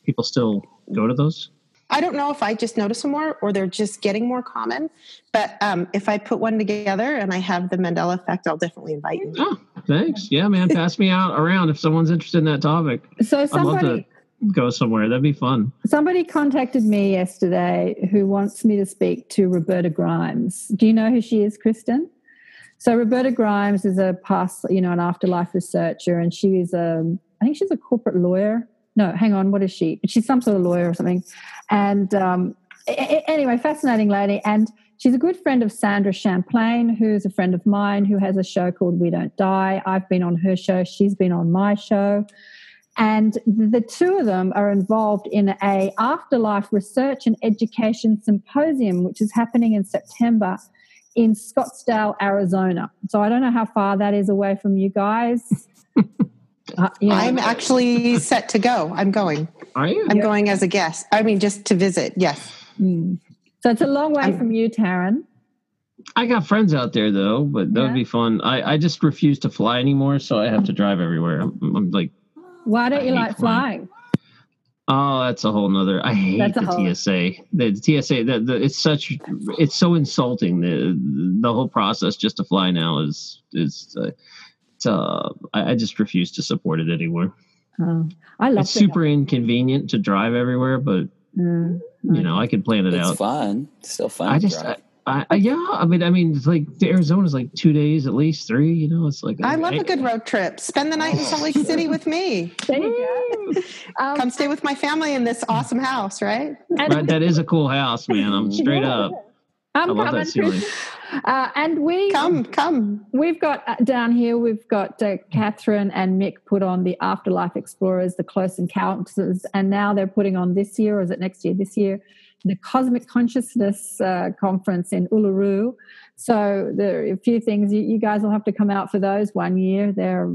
people still go to those. I don't know if I just notice them more or they're just getting more common. But um, if I put one together and I have the Mandela effect, I'll definitely invite you. Oh, thanks. Yeah, man. [LAUGHS] Pass me out around if someone's interested in that topic. So somebody go somewhere. That'd be fun. Somebody contacted me yesterday who wants me to speak to Roberta Grimes. Do you know who she is, Kristen? So Roberta Grimes is a past, you know, an afterlife researcher, and she is a, I think she's a corporate lawyer. No, hang on, what is she? She's some sort of lawyer or something. And um, anyway, fascinating lady. And she's a good friend of Sandra Champlain, who's a friend of mine who has a show called We Don't Die. I've been on her show. She's been on my show. And the two of them are involved in a afterlife research and education symposium, which is happening in September in Scottsdale, Arizona. So I don't know how far that is away from you guys. [LAUGHS] uh, you know. I'm actually set to go. I'm going. Are you? I'm going as a guest. I mean, just to visit. Yes. Mm. So it's a long way I'm, from you, Taryn. I got friends out there though, but that yeah. would be fun. I, I just refuse to fly anymore, so I have to drive everywhere. I'm, I'm like, why don't you like flying? flying? Oh, that's a whole nother. I hate the whole... TSA. The, the TSA. The, the, it's such. It's so insulting. The the whole process just to fly now is is. Uh, uh, I, I, just refuse to support it anymore. Oh, I love it's super inconvenient to drive everywhere, but mm, you know I could plan it it's out. Fun, it's still fun. I just I, I, yeah, I mean, I mean, it's like Arizona is like two days at least, three. You know, it's like I love a good road trip. Spend the night in Salt Lake [LAUGHS] City with me. There you go. Um, Come stay with my family in this awesome house, right? right that is a cool house, man. I'm straight up. I'm I love coming. That ceiling. Uh, and we come, come. We've got uh, down here. We've got uh, Catherine and Mick put on the Afterlife Explorers, the Close Encounters, and now they're putting on this year, or is it next year? This year, the Cosmic Consciousness uh, Conference in Uluru. So there are a few things you, you guys will have to come out for those one year. They're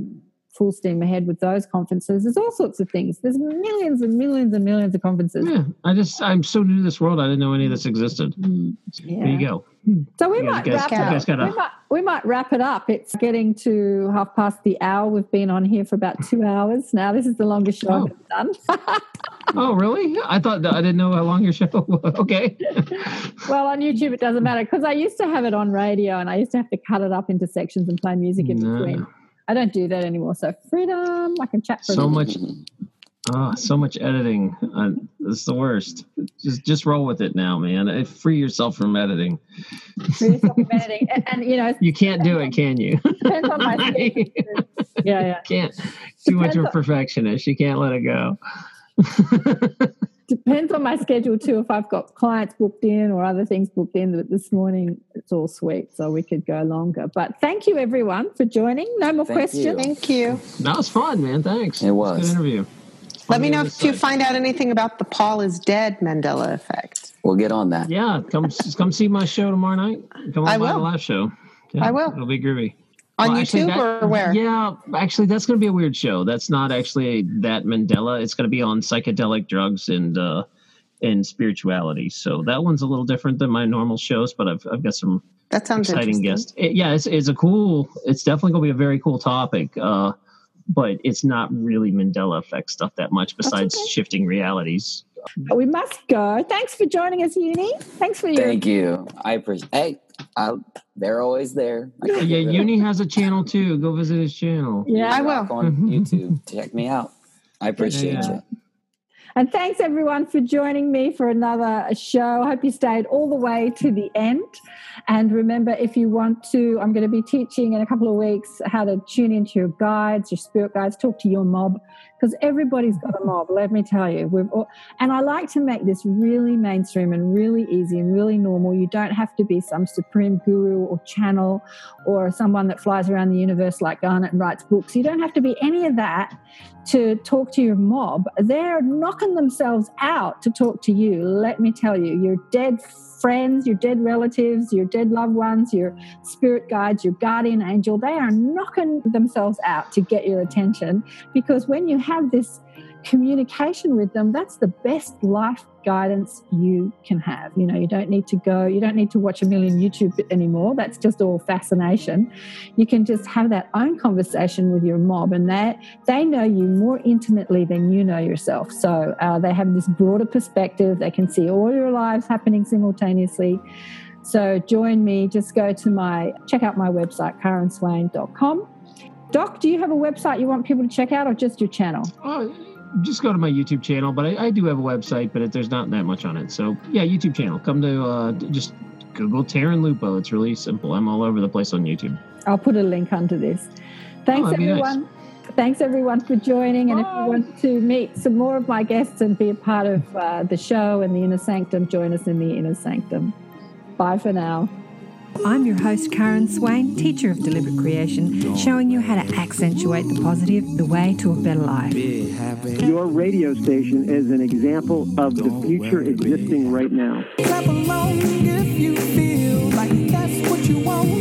full steam ahead with those conferences. There's all sorts of things. There's millions and millions and millions of conferences. Yeah, I just I'm so new to this world. I didn't know any of this existed. Mm, yeah. There you go. So we might wrap it up. We might, we might wrap it up. It's getting to half past the hour. We've been on here for about two hours now. This is the longest show oh. I've done. [LAUGHS] oh, really? I thought I didn't know how long your show [LAUGHS] was. okay. well, on YouTube it doesn't matter because I used to have it on radio and I used to have to cut it up into sections and play music in no. between. I don't do that anymore. So freedom, I can chat for so much. Oh, so much editing. Uh, it's the worst. Just just roll with it now, man. Uh, free yourself from editing. Free yourself from editing, and, and, you know you can't do it, can you? [LAUGHS] Depends on my [LAUGHS] Yeah, yeah. Can't too much of a perfectionist. You can't let it go. [LAUGHS] depends on my schedule too. If I've got clients booked in or other things booked in, but this morning it's all sweet, so we could go longer. But thank you everyone for joining. No more thank questions. You. Thank you. That was fun, man. Thanks. It was. Good interview. Let me know if you find out anything about the Paul is dead Mandela effect. We'll get on that. Yeah, come come see my show tomorrow night. Come on I will. my live show. Yeah, I will. It'll be groovy on well, YouTube that, or where? Yeah, actually, that's going to be a weird show. That's not actually that Mandela. It's going to be on psychedelic drugs and uh, and spirituality. So that one's a little different than my normal shows, but I've I've got some that sounds exciting guests. It, yeah, it's it's a cool. It's definitely going to be a very cool topic. Uh, but it's not really Mandela effect stuff that much. Besides okay. shifting realities. We must go. Thanks for joining us, Uni. Thanks for your. Thank you. I appreciate. Hey, I, they're always there. Yeah, Uni has a channel too. Go visit his channel. Yeah, I will. On [LAUGHS] YouTube, check me out. I appreciate yeah. you. And thanks everyone for joining me for another show. I hope you stayed all the way to the end. And remember, if you want to, I'm going to be teaching in a couple of weeks how to tune into your guides, your spirit guides, talk to your mob, because everybody's got a [LAUGHS] mob. Let me tell you, we've all, and I like to make this really mainstream and really easy and really normal. You don't have to be some supreme guru or channel or someone that flies around the universe like Garnet and writes books. You don't have to be any of that to talk to your mob. They're knocking themselves out to talk to you. Let me tell you, you're dead friends, your dead relatives, your dead loved ones, your spirit guides, your guardian angel, they are knocking themselves out to get your attention. Because when you have this communication with them, that's the best life guidance you can have. You know, you don't need to go, you don't need to watch a million YouTube anymore. That's just all fascination. You can just have that own conversation with your mob, and they they know you more intimately than you know yourself. So uh, they have this broader perspective. They can see all your lives happening simultaneously. So join me. Just go to my check out my website, karenswain.com. Doc, do you have a website you want people to check out, or just your channel? Uh, just go to my YouTube channel, but I, I do have a website, but it, there's not that much on it. So yeah, YouTube channel. Come to uh, just Google Taryn Lupo. It's really simple. I'm all over the place on YouTube. I'll put a link under this. Thanks, oh, everyone. Nice. Thanks, everyone, for joining. And Bye. if you want to meet some more of my guests and be a part of uh, the show and the Inner Sanctum, join us in the Inner Sanctum. Bye for now. I'm your host, Karen Swain, teacher of deliberate creation, showing you how to accentuate the positive, the way to a better life. Your radio station is an example of the future existing right now. Clap along if you feel like that's what you want.